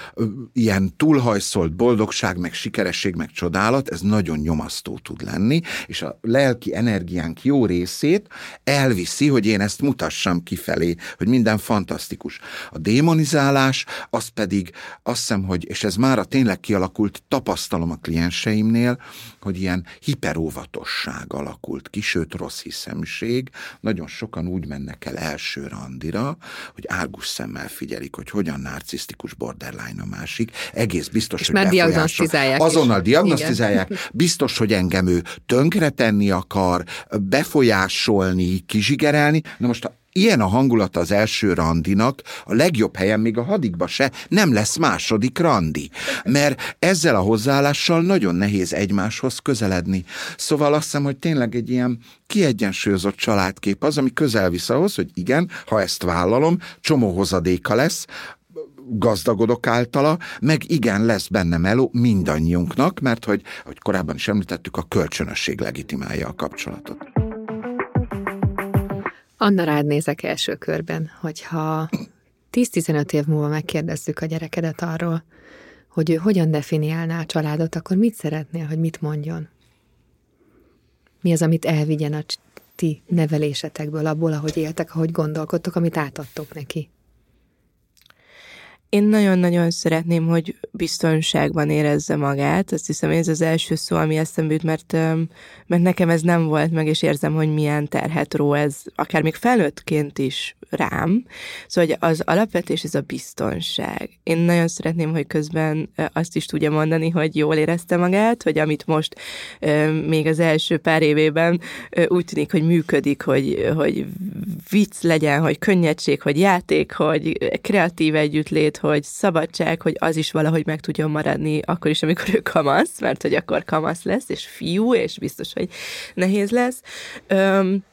ilyen túlhajszolt boldogság, meg sikeresség, meg csodálat, ez nagyon nyomasztó tud lenni, és a lelki energiánk jó részét elviszi, hogy én ezt mutassam kifelé, hogy minden fantasztikus. A démonizálás, az pedig azt hiszem, hogy, és ez már a tényleg kialakult, tapasztalom a klienseimnél, hogy ilyen hiperóvatosság alakult ki, sőt rossz hiszemség. Nagyon sokan úgy mennek el első randira, hogy árgus szemmel figyelik, hogy hogyan narcisztikus borderline a másik. Egész biztos, És hogy már diagnosztizálják Azonnal diagnosztizálják. Igen. Biztos, hogy engem ő tönkretenni akar, befolyásolni, kizsigerelni. Na most ilyen a hangulat az első randinak, a legjobb helyen még a hadikba se nem lesz második randi. Mert ezzel a hozzáállással nagyon nehéz egymáshoz közeledni. Szóval azt hiszem, hogy tényleg egy ilyen kiegyensúlyozott családkép az, ami közel visz ahhoz, hogy igen, ha ezt vállalom, csomó hozadéka lesz, gazdagodok általa, meg igen, lesz benne meló mindannyiunknak, mert hogy, hogy korábban is említettük, a kölcsönösség legitimálja a kapcsolatot. Anna rád nézek első körben, hogyha 10-15 év múlva megkérdezzük a gyerekedet arról, hogy ő hogyan definiálná a családot, akkor mit szeretnél, hogy mit mondjon? Mi az, amit elvigyen a ti nevelésetekből, abból, ahogy éltek, ahogy gondolkodtok, amit átadtok neki? Én nagyon-nagyon szeretném, hogy biztonságban érezze magát. Azt hiszem, ez az első szó, ami eszembe jut, mert, mert nekem ez nem volt meg, és érzem, hogy milyen terhet ró ez, akár még felnőttként is rám. Szóval hogy az alapvetés ez a biztonság. Én nagyon szeretném, hogy közben azt is tudja mondani, hogy jól érezte magát, hogy amit most még az első pár évében úgy tűnik, hogy működik, hogy, hogy vicc legyen, hogy könnyedség, hogy játék, hogy kreatív együttlét, hogy szabadság, hogy az is valahogy meg tudjon maradni akkor is, amikor ő kamasz, mert hogy akkor kamasz lesz, és fiú, és biztos, hogy nehéz lesz. Öm,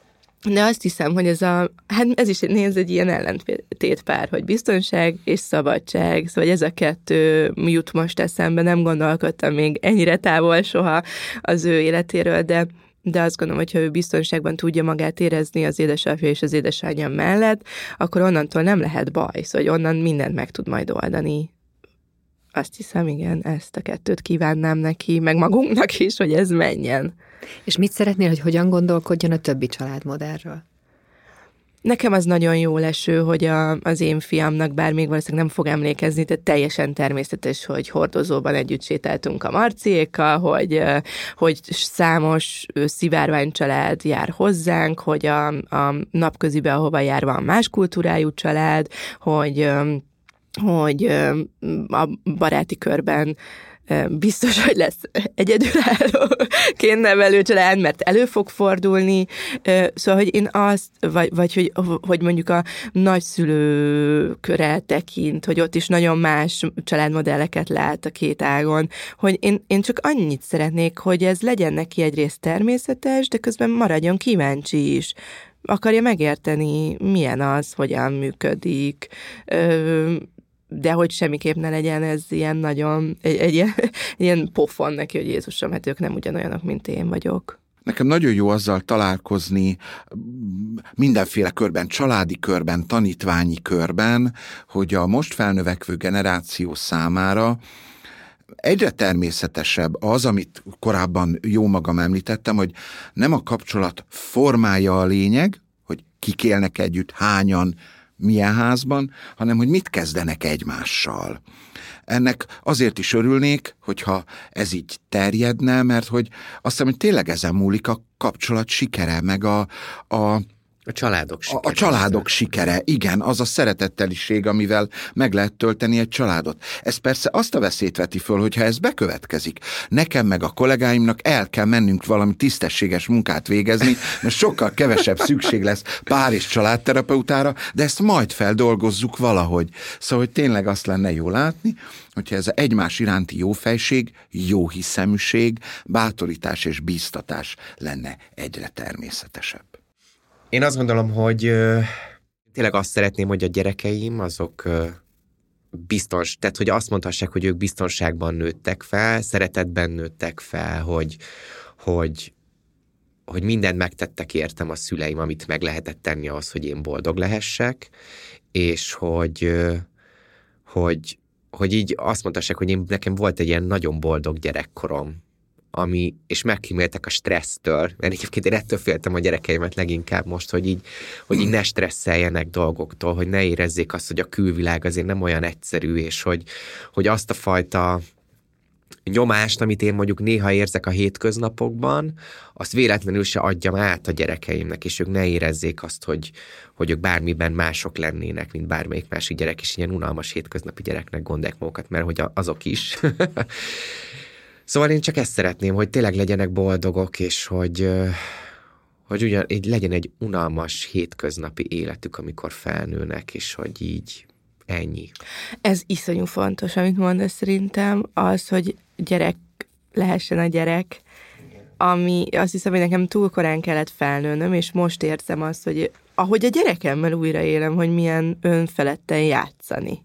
de azt hiszem, hogy ez a, hát ez is néz egy ilyen ellentétpár, hogy biztonság és szabadság, szóval ez a kettő jut most eszembe, nem gondolkodtam még ennyire távol soha az ő életéről, de de azt gondolom, hogy ha ő biztonságban tudja magát érezni az édesapja és az édesanyja mellett, akkor onnantól nem lehet baj, szóval onnan mindent meg tud majd oldani. Azt hiszem, igen, ezt a kettőt kívánnám neki, meg magunknak is, hogy ez menjen. És mit szeretnél, hogy hogyan gondolkodjon a többi családmodellről? Nekem az nagyon jó leső, hogy a, az én fiamnak, bár még valószínűleg nem fog emlékezni, de teljesen természetes, hogy hordozóban együtt sétáltunk a Marciékkal, hogy, hogy számos szivárvány család jár hozzánk, hogy a, a napközibe, ahova jár, van más kultúrájú család, hogy hogy a baráti körben biztos, hogy lesz egyedülállóként nevelő család, mert elő fog fordulni. Szóval, hogy én azt, vagy, vagy hogy, hogy mondjuk a nagyszülőkre tekint, hogy ott is nagyon más családmodelleket lát a két ágon, hogy én, én csak annyit szeretnék, hogy ez legyen neki egyrészt természetes, de közben maradjon kíváncsi is akarja megérteni, milyen az, hogyan működik, de hogy semmiképp ne legyen ez ilyen nagyon, egy, egy, ilyen, ilyen pofon neki, hogy Jézusom, hát ők nem ugyanolyanok, mint én vagyok. Nekem nagyon jó azzal találkozni mindenféle körben, családi körben, tanítványi körben, hogy a most felnövekvő generáció számára egyre természetesebb az, amit korábban jó magam említettem, hogy nem a kapcsolat formája a lényeg, hogy kik élnek együtt, hányan, milyen házban, hanem hogy mit kezdenek egymással. Ennek azért is örülnék, hogyha ez így terjedne, mert hogy azt hiszem, hogy tényleg ezen múlik a kapcsolat sikere, meg a, a a családok sikere. A, a családok sikere, igen, az a szeretetteliség, amivel meg lehet tölteni egy családot. Ez persze azt a veszélyt veti föl, hogyha ez bekövetkezik. Nekem meg a kollégáimnak el kell mennünk valami tisztességes munkát végezni, mert sokkal kevesebb szükség lesz pár és családterapeutára, de ezt majd feldolgozzuk valahogy. Szóval, hogy tényleg azt lenne jó látni, hogyha ez egymás iránti jófejség, jó hiszeműség, bátorítás és bíztatás lenne egyre természetesebb. Én azt gondolom, hogy tényleg azt szeretném, hogy a gyerekeim azok biztons, tehát hogy azt mondhassák, hogy ők biztonságban nőttek fel, szeretetben nőttek fel, hogy, hogy, hogy mindent megtettek értem a szüleim, amit meg lehetett tenni ahhoz, hogy én boldog lehessek, és hogy, hogy, hogy így azt mondhassák, hogy én, nekem volt egy ilyen nagyon boldog gyerekkorom, ami, és megkíméltek a stressztől, mert egyébként én ettől féltem a gyerekeimet leginkább most, hogy így, hogy így ne stresszeljenek dolgoktól, hogy ne érezzék azt, hogy a külvilág azért nem olyan egyszerű, és hogy, hogy azt a fajta nyomást, amit én mondjuk néha érzek a hétköznapokban, azt véletlenül se adjam át a gyerekeimnek, és ők ne érezzék azt, hogy, hogy ők bármiben mások lennének, mint bármelyik másik gyerek, és ilyen unalmas hétköznapi gyereknek gondolják magukat, mert hogy azok is. Szóval én csak ezt szeretném, hogy tényleg legyenek boldogok, és hogy, hogy ugyan, így legyen egy unalmas hétköznapi életük, amikor felnőnek, és hogy így ennyi. Ez iszonyú fontos, amit mondasz szerintem, az, hogy gyerek lehessen a gyerek, ami azt hiszem, hogy nekem túl korán kellett felnőnöm, és most érzem azt, hogy ahogy a gyerekemmel újra élem, hogy milyen önfeledten játszani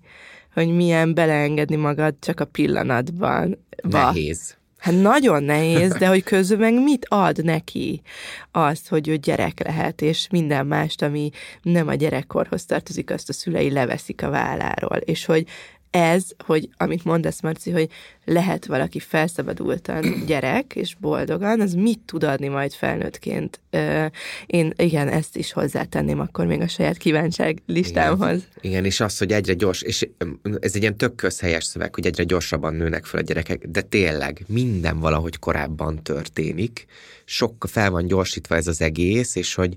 hogy milyen beleengedni magad csak a pillanatban. Nehéz. Hát nagyon nehéz, de hogy közben meg mit ad neki azt, hogy ő gyerek lehet, és minden mást, ami nem a gyerekkorhoz tartozik, azt a szülei leveszik a válláról, és hogy ez, hogy amit mondasz, Marci, hogy lehet valaki felszabadultan gyerek, és boldogan, az mit tud adni majd felnőttként? Én igen, ezt is hozzátenném akkor még a saját kívánság listámhoz. Igen, igen és az, hogy egyre gyors, és ez egy ilyen tök közhelyes szöveg, hogy egyre gyorsabban nőnek fel a gyerekek, de tényleg minden valahogy korábban történik, sok fel van gyorsítva ez az egész, és hogy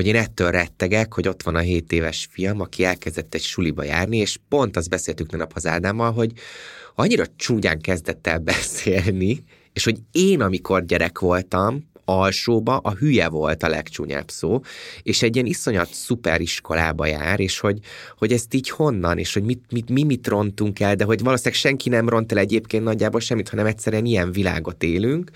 hogy én ettől rettegek, hogy ott van a 7 éves fiam, aki elkezdett egy suliba járni, és pont azt beszéltük nap az Ádámmal, hogy annyira csúgyán kezdett el beszélni, és hogy én, amikor gyerek voltam, alsóba a hülye volt a legcsúnyább szó, és egy ilyen iszonyat szuper iskolába jár, és hogy, hogy ezt így honnan, és hogy mit, mit, mi mit rontunk el, de hogy valószínűleg senki nem ront el egyébként nagyjából semmit, hanem egyszerűen ilyen világot élünk,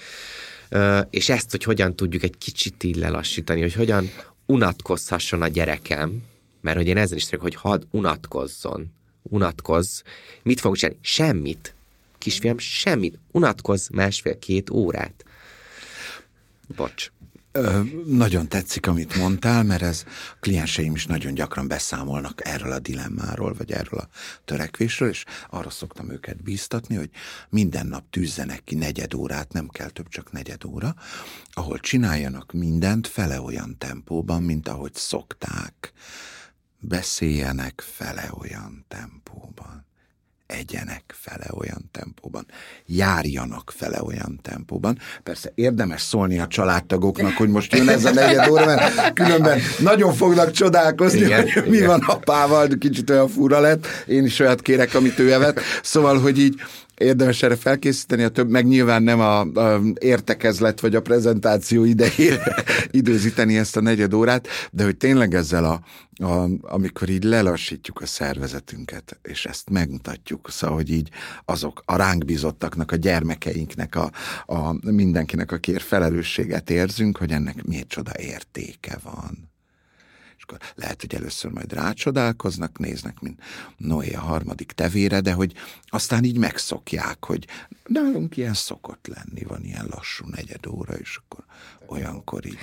és ezt, hogy hogyan tudjuk egy kicsit így lelassítani, hogy hogyan unatkozhasson a gyerekem, mert hogy én ezen is hogy hadd unatkozzon, unatkozz. Mit fogunk csinálni? Semmit. Kisfiam, semmit. Unatkozz másfél-két órát. Bocs. Ö, nagyon tetszik, amit mondtál, mert ez a klienseim is nagyon gyakran beszámolnak erről a dilemmáról, vagy erről a törekvésről, és arra szoktam őket bíztatni, hogy minden nap tűzzenek ki negyed órát, nem kell több, csak negyed óra, ahol csináljanak mindent fele olyan tempóban, mint ahogy szokták. Beszéljenek fele olyan tempóban egyenek fele olyan tempóban, járjanak fele olyan tempóban. Persze érdemes szólni a családtagoknak, hogy most jön ez a negyed óra, mert különben nagyon fognak csodálkozni, igen, hogy mi igen. van apával, kicsit olyan fura lett, én is olyat kérek, amit ő evett. Szóval, hogy így érdemes erre felkészíteni, a több, meg nyilván nem a, a értekezlet vagy a prezentáció idejére időzíteni ezt a negyed órát, de hogy tényleg ezzel a, a, amikor így lelassítjuk a szervezetünket, és ezt megmutatjuk, szóval, hogy így azok a ránk bizottaknak, a gyermekeinknek, a, a mindenkinek, akiért felelősséget érzünk, hogy ennek miért csoda értéke van akkor lehet, hogy először majd rácsodálkoznak, néznek, mint Noé a harmadik tevére, de hogy aztán így megszokják, hogy nálunk ilyen szokott lenni, van ilyen lassú negyed óra, és akkor olyankor így.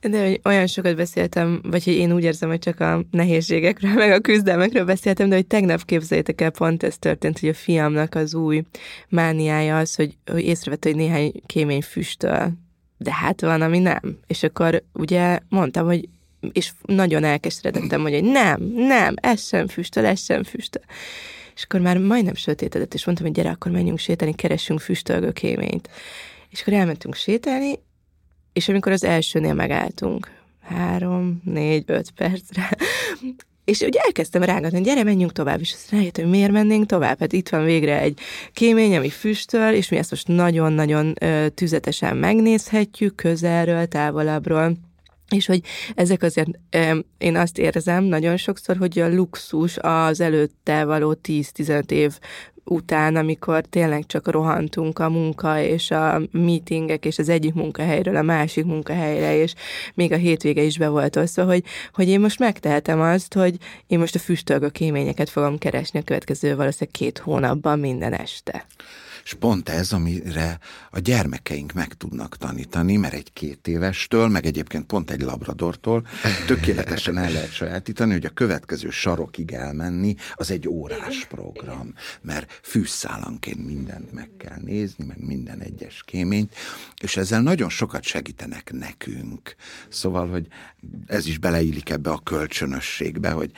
De hogy olyan sokat beszéltem, vagy hogy én úgy érzem, hogy csak a nehézségekről, meg a küzdelmekről beszéltem, de hogy tegnap képzeljétek el, pont ez történt, hogy a fiamnak az új mániája az, hogy, hogy észrevette, hogy néhány kémény füstöl. De hát van, ami nem. És akkor ugye mondtam, hogy és nagyon elkeseredettem, hogy nem, nem, ez sem füstöl, ez sem füstöl. És akkor már majdnem sötétedett, és mondtam, hogy gyere, akkor menjünk sétálni, keressünk füstölgő kéményt. És akkor elmentünk sétálni, és amikor az elsőnél megálltunk, három, négy, öt percre, és ugye elkezdtem rágatni, gyere, menjünk tovább, és azt rájöttem, hogy miért mennénk tovább. Hát itt van végre egy kémény, ami füstöl, és mi ezt most nagyon-nagyon tüzetesen megnézhetjük, közelről, távolabbról és hogy ezek azért, én azt érzem nagyon sokszor, hogy a luxus az előtte való 10-15 év után, amikor tényleg csak rohantunk a munka és a meetingek és az egyik munkahelyről a másik munkahelyre, és még a hétvége is be volt osztva, hogy, hogy én most megtehetem azt, hogy én most a füstölgő kéményeket fogom keresni a következő valószínűleg két hónapban minden este. És pont ez, amire a gyermekeink meg tudnak tanítani, mert egy két évestől, meg egyébként pont egy labradortól tökéletesen el lehet sajátítani, hogy a következő sarokig elmenni, az egy órás program, mert fűszálanként mindent meg kell nézni, meg minden egyes kéményt, és ezzel nagyon sokat segítenek nekünk. Szóval, hogy ez is beleillik ebbe a kölcsönösségbe, hogy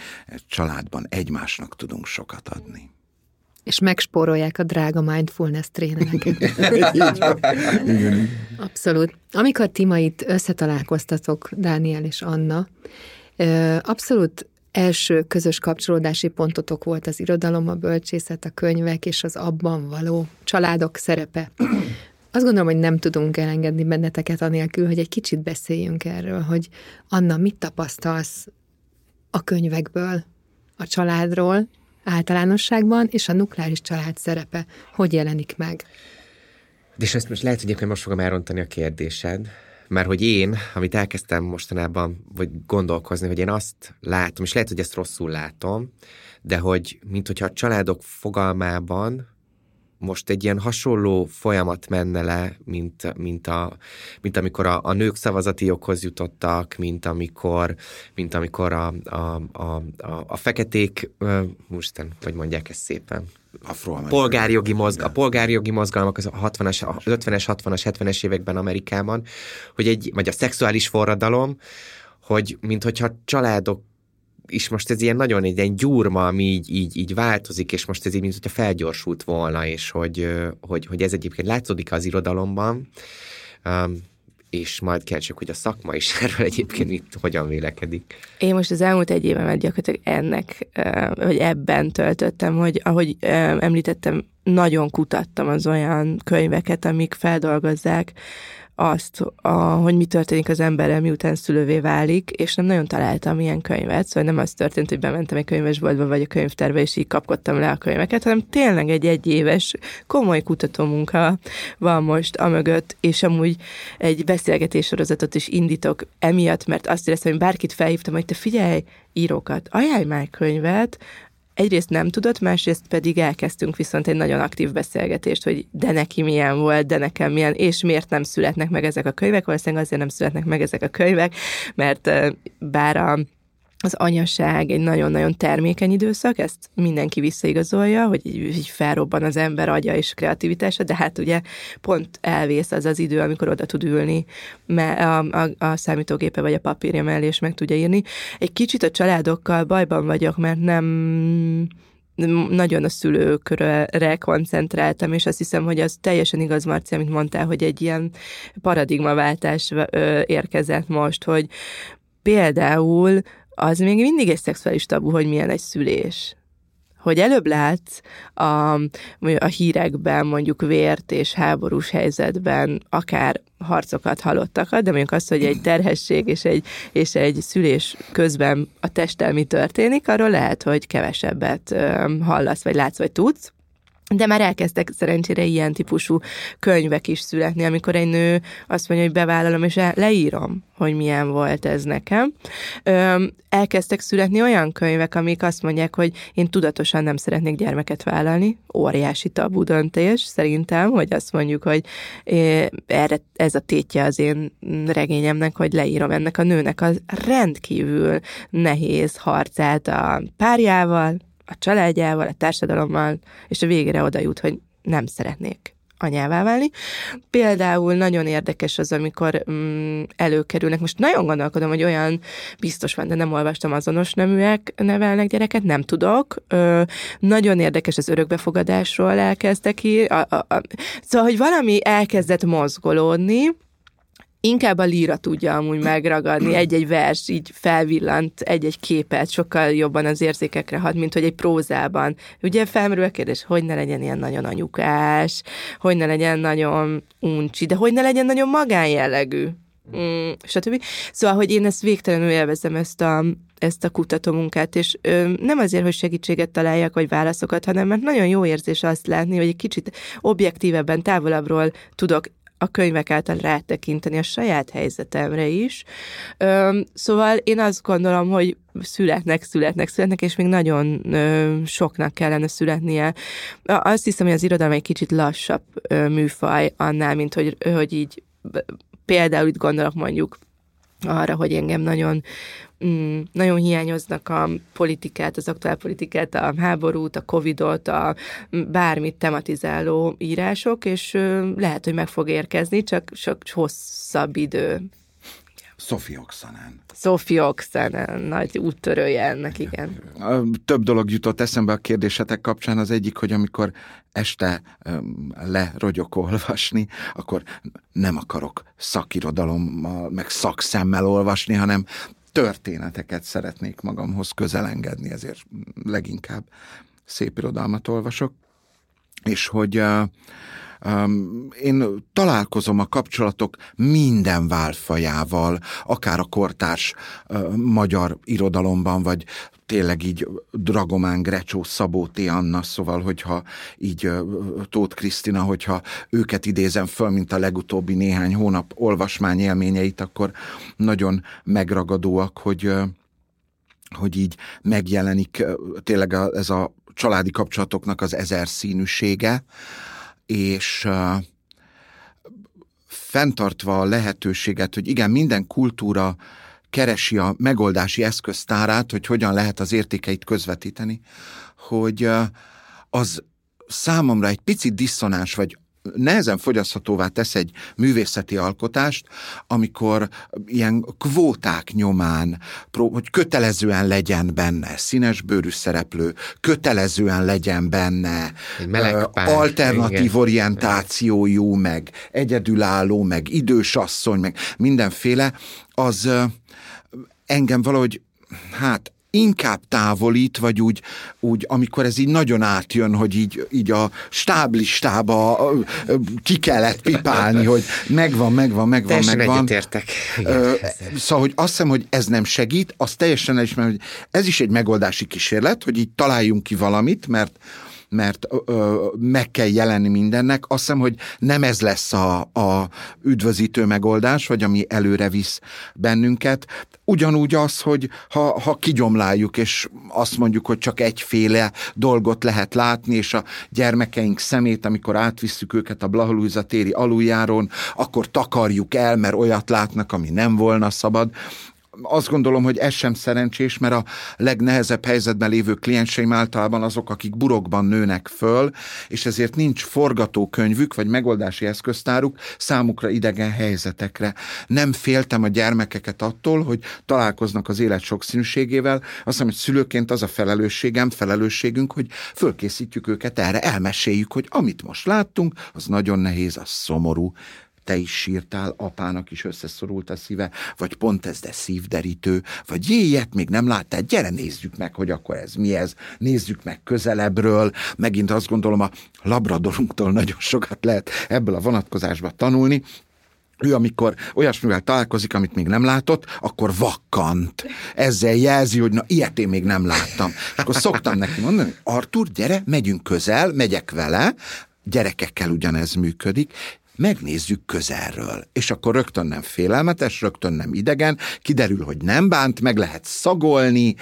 családban egymásnak tudunk sokat adni és megspórolják a drága mindfulness trénereket. Abszolút. Amikor Timait összetalálkoztatok, Dániel és Anna, abszolút első közös kapcsolódási pontotok volt az irodalom, a bölcsészet, a könyvek és az abban való családok szerepe. Azt gondolom, hogy nem tudunk elengedni benneteket anélkül, hogy egy kicsit beszéljünk erről, hogy Anna, mit tapasztalsz a könyvekből, a családról, általánosságban, és a nukleáris család szerepe hogy jelenik meg? És ezt most lehet, hogy most fogom elrontani a kérdésed, mert hogy én, amit elkezdtem mostanában, vagy gondolkozni, hogy én azt látom, és lehet, hogy ezt rosszul látom, de hogy, mint hogyha a családok fogalmában most egy ilyen hasonló folyamat menne le, mint, mint, a, mint amikor a, a nők szavazati joghoz jutottak, mint amikor, mint amikor a, a, a, a, a feketék, most hogy mondják ezt szépen, polgárjogi, mozg, a polgárjogi mozgalmak az a 60-as, a 50-es, 60-as, 70-es években Amerikában, hogy egy, vagy a szexuális forradalom, hogy mint hogyha családok és most ez ilyen nagyon egy ilyen gyurma, ami így, így, így változik, és most ez így, mint hogyha felgyorsult volna, és hogy, hogy, hogy ez egyébként látszódik az irodalomban, um, és majd kérdezzük, hogy a szakma is erről egyébként itt hogyan vélekedik. Én most az elmúlt egy évemet gyakorlatilag ennek, vagy ebben töltöttem, hogy ahogy említettem, nagyon kutattam az olyan könyveket, amik feldolgozzák azt, a, hogy mi történik az emberrel, miután szülővé válik, és nem nagyon találtam ilyen könyvet, szóval nem az történt, hogy bementem egy könyvesboltba vagy a könyvtárba, és így kapkodtam le a könyveket, hanem tényleg egy egyéves, komoly kutatómunka van most amögött, és amúgy egy beszélgetés sorozatot is indítok emiatt, mert azt éreztem, hogy bárkit felhívtam, hogy te figyelj, írókat, ajánlj már könyvet, egyrészt nem tudott, másrészt pedig elkezdtünk viszont egy nagyon aktív beszélgetést, hogy de neki milyen volt, de nekem milyen, és miért nem születnek meg ezek a könyvek, valószínűleg azért nem születnek meg ezek a könyvek, mert bár a az anyaság egy nagyon-nagyon termékeny időszak, ezt mindenki visszaigazolja, hogy így felrobban az ember agya és kreativitása, de hát ugye pont elvész az az idő, amikor oda tud ülni a, a, a számítógépe vagy a papírja mellé, és meg tudja írni. Egy kicsit a családokkal bajban vagyok, mert nem nagyon a szülőkörre koncentráltam, és azt hiszem, hogy az teljesen igaz, Marci, amit mondtál, hogy egy ilyen paradigmaváltás érkezett most, hogy például az még mindig egy szexuális tabu, hogy milyen egy szülés hogy előbb látsz a, a hírekben mondjuk vért és háborús helyzetben akár harcokat halottakat, de mondjuk azt, hogy egy terhesség és egy, és egy szülés közben a testtel mi történik, arról lehet, hogy kevesebbet hallasz, vagy látsz, vagy tudsz. De már elkezdtek szerencsére ilyen típusú könyvek is születni, amikor egy nő azt mondja, hogy bevállalom, és leírom, hogy milyen volt ez nekem. Ö, elkezdtek születni olyan könyvek, amik azt mondják, hogy én tudatosan nem szeretnék gyermeket vállalni. Óriási tabu döntés, szerintem, hogy azt mondjuk, hogy erre ez a tétje az én regényemnek, hogy leírom ennek a nőnek az rendkívül nehéz harcát a párjával, a családjával, a társadalommal, és a végére oda jut, hogy nem szeretnék anyává válni. Például nagyon érdekes az, amikor mm, előkerülnek, most nagyon gondolkodom, hogy olyan biztos van, de nem olvastam azonos neműek nevelnek gyereket, nem tudok. Ö, nagyon érdekes az örökbefogadásról elkezdtek ki. A, a, a, szóval, hogy valami elkezdett mozgolódni, inkább a líra tudja amúgy megragadni, egy-egy vers így felvillant, egy-egy képet, sokkal jobban az érzékekre hat, mint hogy egy prózában. Ugye felmerül a kérdés, hogy ne legyen ilyen nagyon anyukás, hogy ne legyen nagyon uncsi, de hogy ne legyen nagyon magánjellegű. Mm, stb. Szóval, hogy én ezt végtelenül élvezem, ezt a, ezt a kutatómunkát, és ö, nem azért, hogy segítséget találjak, vagy válaszokat, hanem mert nagyon jó érzés azt látni, hogy egy kicsit objektívebben, távolabbról tudok a könyvek által rátekinteni a saját helyzetemre is. Ö, szóval én azt gondolom, hogy születnek, születnek, születnek, és még nagyon ö, soknak kellene születnie. Azt hiszem, hogy az irodalom egy kicsit lassabb ö, műfaj annál, mint hogy, hogy így például itt gondolok mondjuk arra, hogy engem nagyon mm, nagyon hiányoznak a politikát, az aktuál politikát, a háborút, a covidot, a bármit tematizáló írások, és lehet, hogy meg fog érkezni, csak sok hosszabb idő. Sophie Oxanen. Sophie Oxanen, nagy úttörője ennek, igen. Több dolog jutott eszembe a kérdésetek kapcsán. Az egyik, hogy amikor este lerogyok olvasni, akkor nem akarok szakirodalommal, meg szakszemmel olvasni, hanem történeteket szeretnék magamhoz közelengedni, ezért leginkább szép irodalmat olvasok, és hogy uh, én találkozom a kapcsolatok minden válfajával, akár a kortárs magyar irodalomban, vagy tényleg így Dragomán, Grecsó, Szabóti Anna, szóval, hogyha így Tóth Krisztina, hogyha őket idézem föl, mint a legutóbbi néhány hónap olvasmány élményeit, akkor nagyon megragadóak, hogy hogy így megjelenik tényleg ez a családi kapcsolatoknak az ezer színűsége, és fenntartva a lehetőséget, hogy igen, minden kultúra keresi a megoldási eszköztárát, hogy hogyan lehet az értékeit közvetíteni, hogy az számomra egy picit diszonáns, vagy nehezen fogyaszthatóvá tesz egy művészeti alkotást, amikor ilyen kvóták nyomán, hogy kötelezően legyen benne színes bőrű szereplő, kötelezően legyen benne alternatív igen. orientációjú, meg egyedülálló, meg idősasszony, meg mindenféle, az engem valahogy, hát inkább távolít, vagy úgy, úgy, amikor ez így nagyon átjön, hogy így, így a stáblistába ki kellett pipálni, hogy megvan, megvan, megvan, teljesen megvan. Egyetértek. Szóval, hogy azt hiszem, hogy ez nem segít, azt teljesen elismerem, hogy ez is egy megoldási kísérlet, hogy így találjunk ki valamit, mert mert ö, meg kell jelenni mindennek. Azt hiszem, hogy nem ez lesz a, a üdvözítő megoldás, vagy ami előre visz bennünket. Ugyanúgy az, hogy ha, ha kigyomláljuk, és azt mondjuk, hogy csak egyféle dolgot lehet látni, és a gyermekeink szemét, amikor átvisszük őket a Blahalújza téri aluljáron, akkor takarjuk el, mert olyat látnak, ami nem volna szabad azt gondolom, hogy ez sem szerencsés, mert a legnehezebb helyzetben lévő klienseim általában azok, akik burokban nőnek föl, és ezért nincs forgatókönyvük, vagy megoldási eszköztáruk számukra idegen helyzetekre. Nem féltem a gyermekeket attól, hogy találkoznak az élet sokszínűségével. Azt hiszem, hogy szülőként az a felelősségem, felelősségünk, hogy fölkészítjük őket erre, elmeséljük, hogy amit most láttunk, az nagyon nehéz, az szomorú, te is sírtál, apának is összeszorult a szíve, vagy pont ez de szívderítő, vagy ilyet még nem láttál, gyere nézzük meg, hogy akkor ez mi ez, nézzük meg közelebbről, megint azt gondolom a labradorunktól nagyon sokat lehet ebből a vonatkozásba tanulni, ő amikor olyasmivel találkozik, amit még nem látott, akkor vakkant. Ezzel jelzi, hogy na, ilyet én még nem láttam. És akkor szoktam neki mondani, Artur, gyere, megyünk közel, megyek vele, gyerekekkel ugyanez működik, megnézzük közelről. És akkor rögtön nem félelmetes, rögtön nem idegen, kiderül, hogy nem bánt, meg lehet szagolni,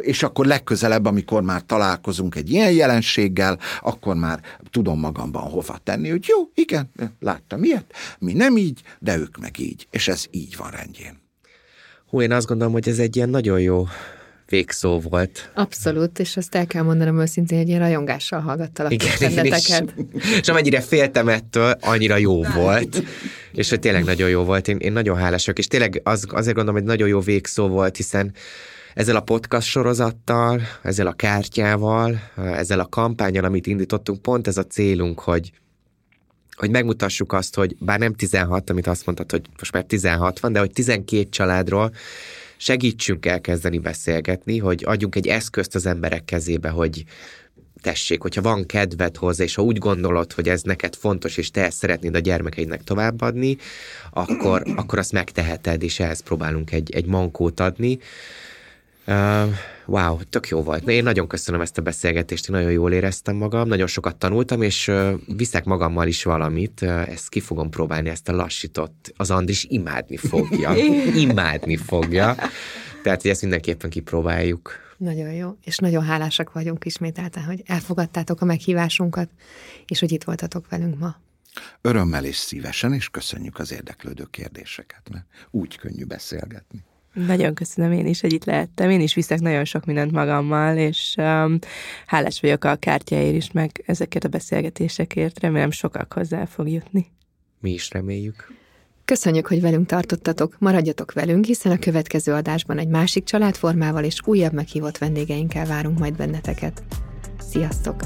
és akkor legközelebb, amikor már találkozunk egy ilyen jelenséggel, akkor már tudom magamban hova tenni, hogy jó, igen, láttam ilyet, mi nem így, de ők meg így, és ez így van rendjén. Hú, én azt gondolom, hogy ez egy ilyen nagyon jó végszó volt. Abszolút, és azt el kell mondanom őszintén, hogy én rajongással hallgattalak Igen, benneteket. És, és amennyire féltem ettől, annyira jó volt. És hogy tényleg nagyon jó volt. Én, én nagyon hálás vagyok, és tényleg az, azért gondolom, hogy nagyon jó végszó volt, hiszen ezzel a podcast sorozattal, ezzel a kártyával, ezzel a kampányal, amit indítottunk, pont ez a célunk, hogy, hogy megmutassuk azt, hogy bár nem 16, amit azt mondtad, hogy most már 16 van, de hogy 12 családról segítsünk elkezdeni beszélgetni, hogy adjunk egy eszközt az emberek kezébe, hogy tessék, hogyha van kedved hozzá, és ha úgy gondolod, hogy ez neked fontos, és te ezt szeretnéd a gyermekeidnek továbbadni, akkor, akkor azt megteheted, és ehhez próbálunk egy, egy mankót adni. Uh, wow, tök jó volt. Én nagyon köszönöm ezt a beszélgetést, én nagyon jól éreztem magam, nagyon sokat tanultam, és viszek magammal is valamit, ezt ki fogom próbálni, ezt a lassított, az Andris imádni fogja. imádni fogja. Tehát, hogy ezt mindenképpen kipróbáljuk. Nagyon jó, és nagyon hálásak vagyunk ismételten, hogy elfogadtátok a meghívásunkat, és hogy itt voltatok velünk ma. Örömmel és szívesen, és köszönjük az érdeklődő kérdéseket, mert úgy könnyű beszélgetni. Nagyon köszönöm én is, hogy itt lehettem. Én is viszek nagyon sok mindent magammal, és um, hálás vagyok a kártyáért is, meg ezeket a beszélgetésekért. Remélem sokak hozzá fog jutni. Mi is reméljük. Köszönjük, hogy velünk tartottatok, maradjatok velünk, hiszen a következő adásban egy másik családformával és újabb meghívott vendégeinkkel várunk majd benneteket. Sziasztok!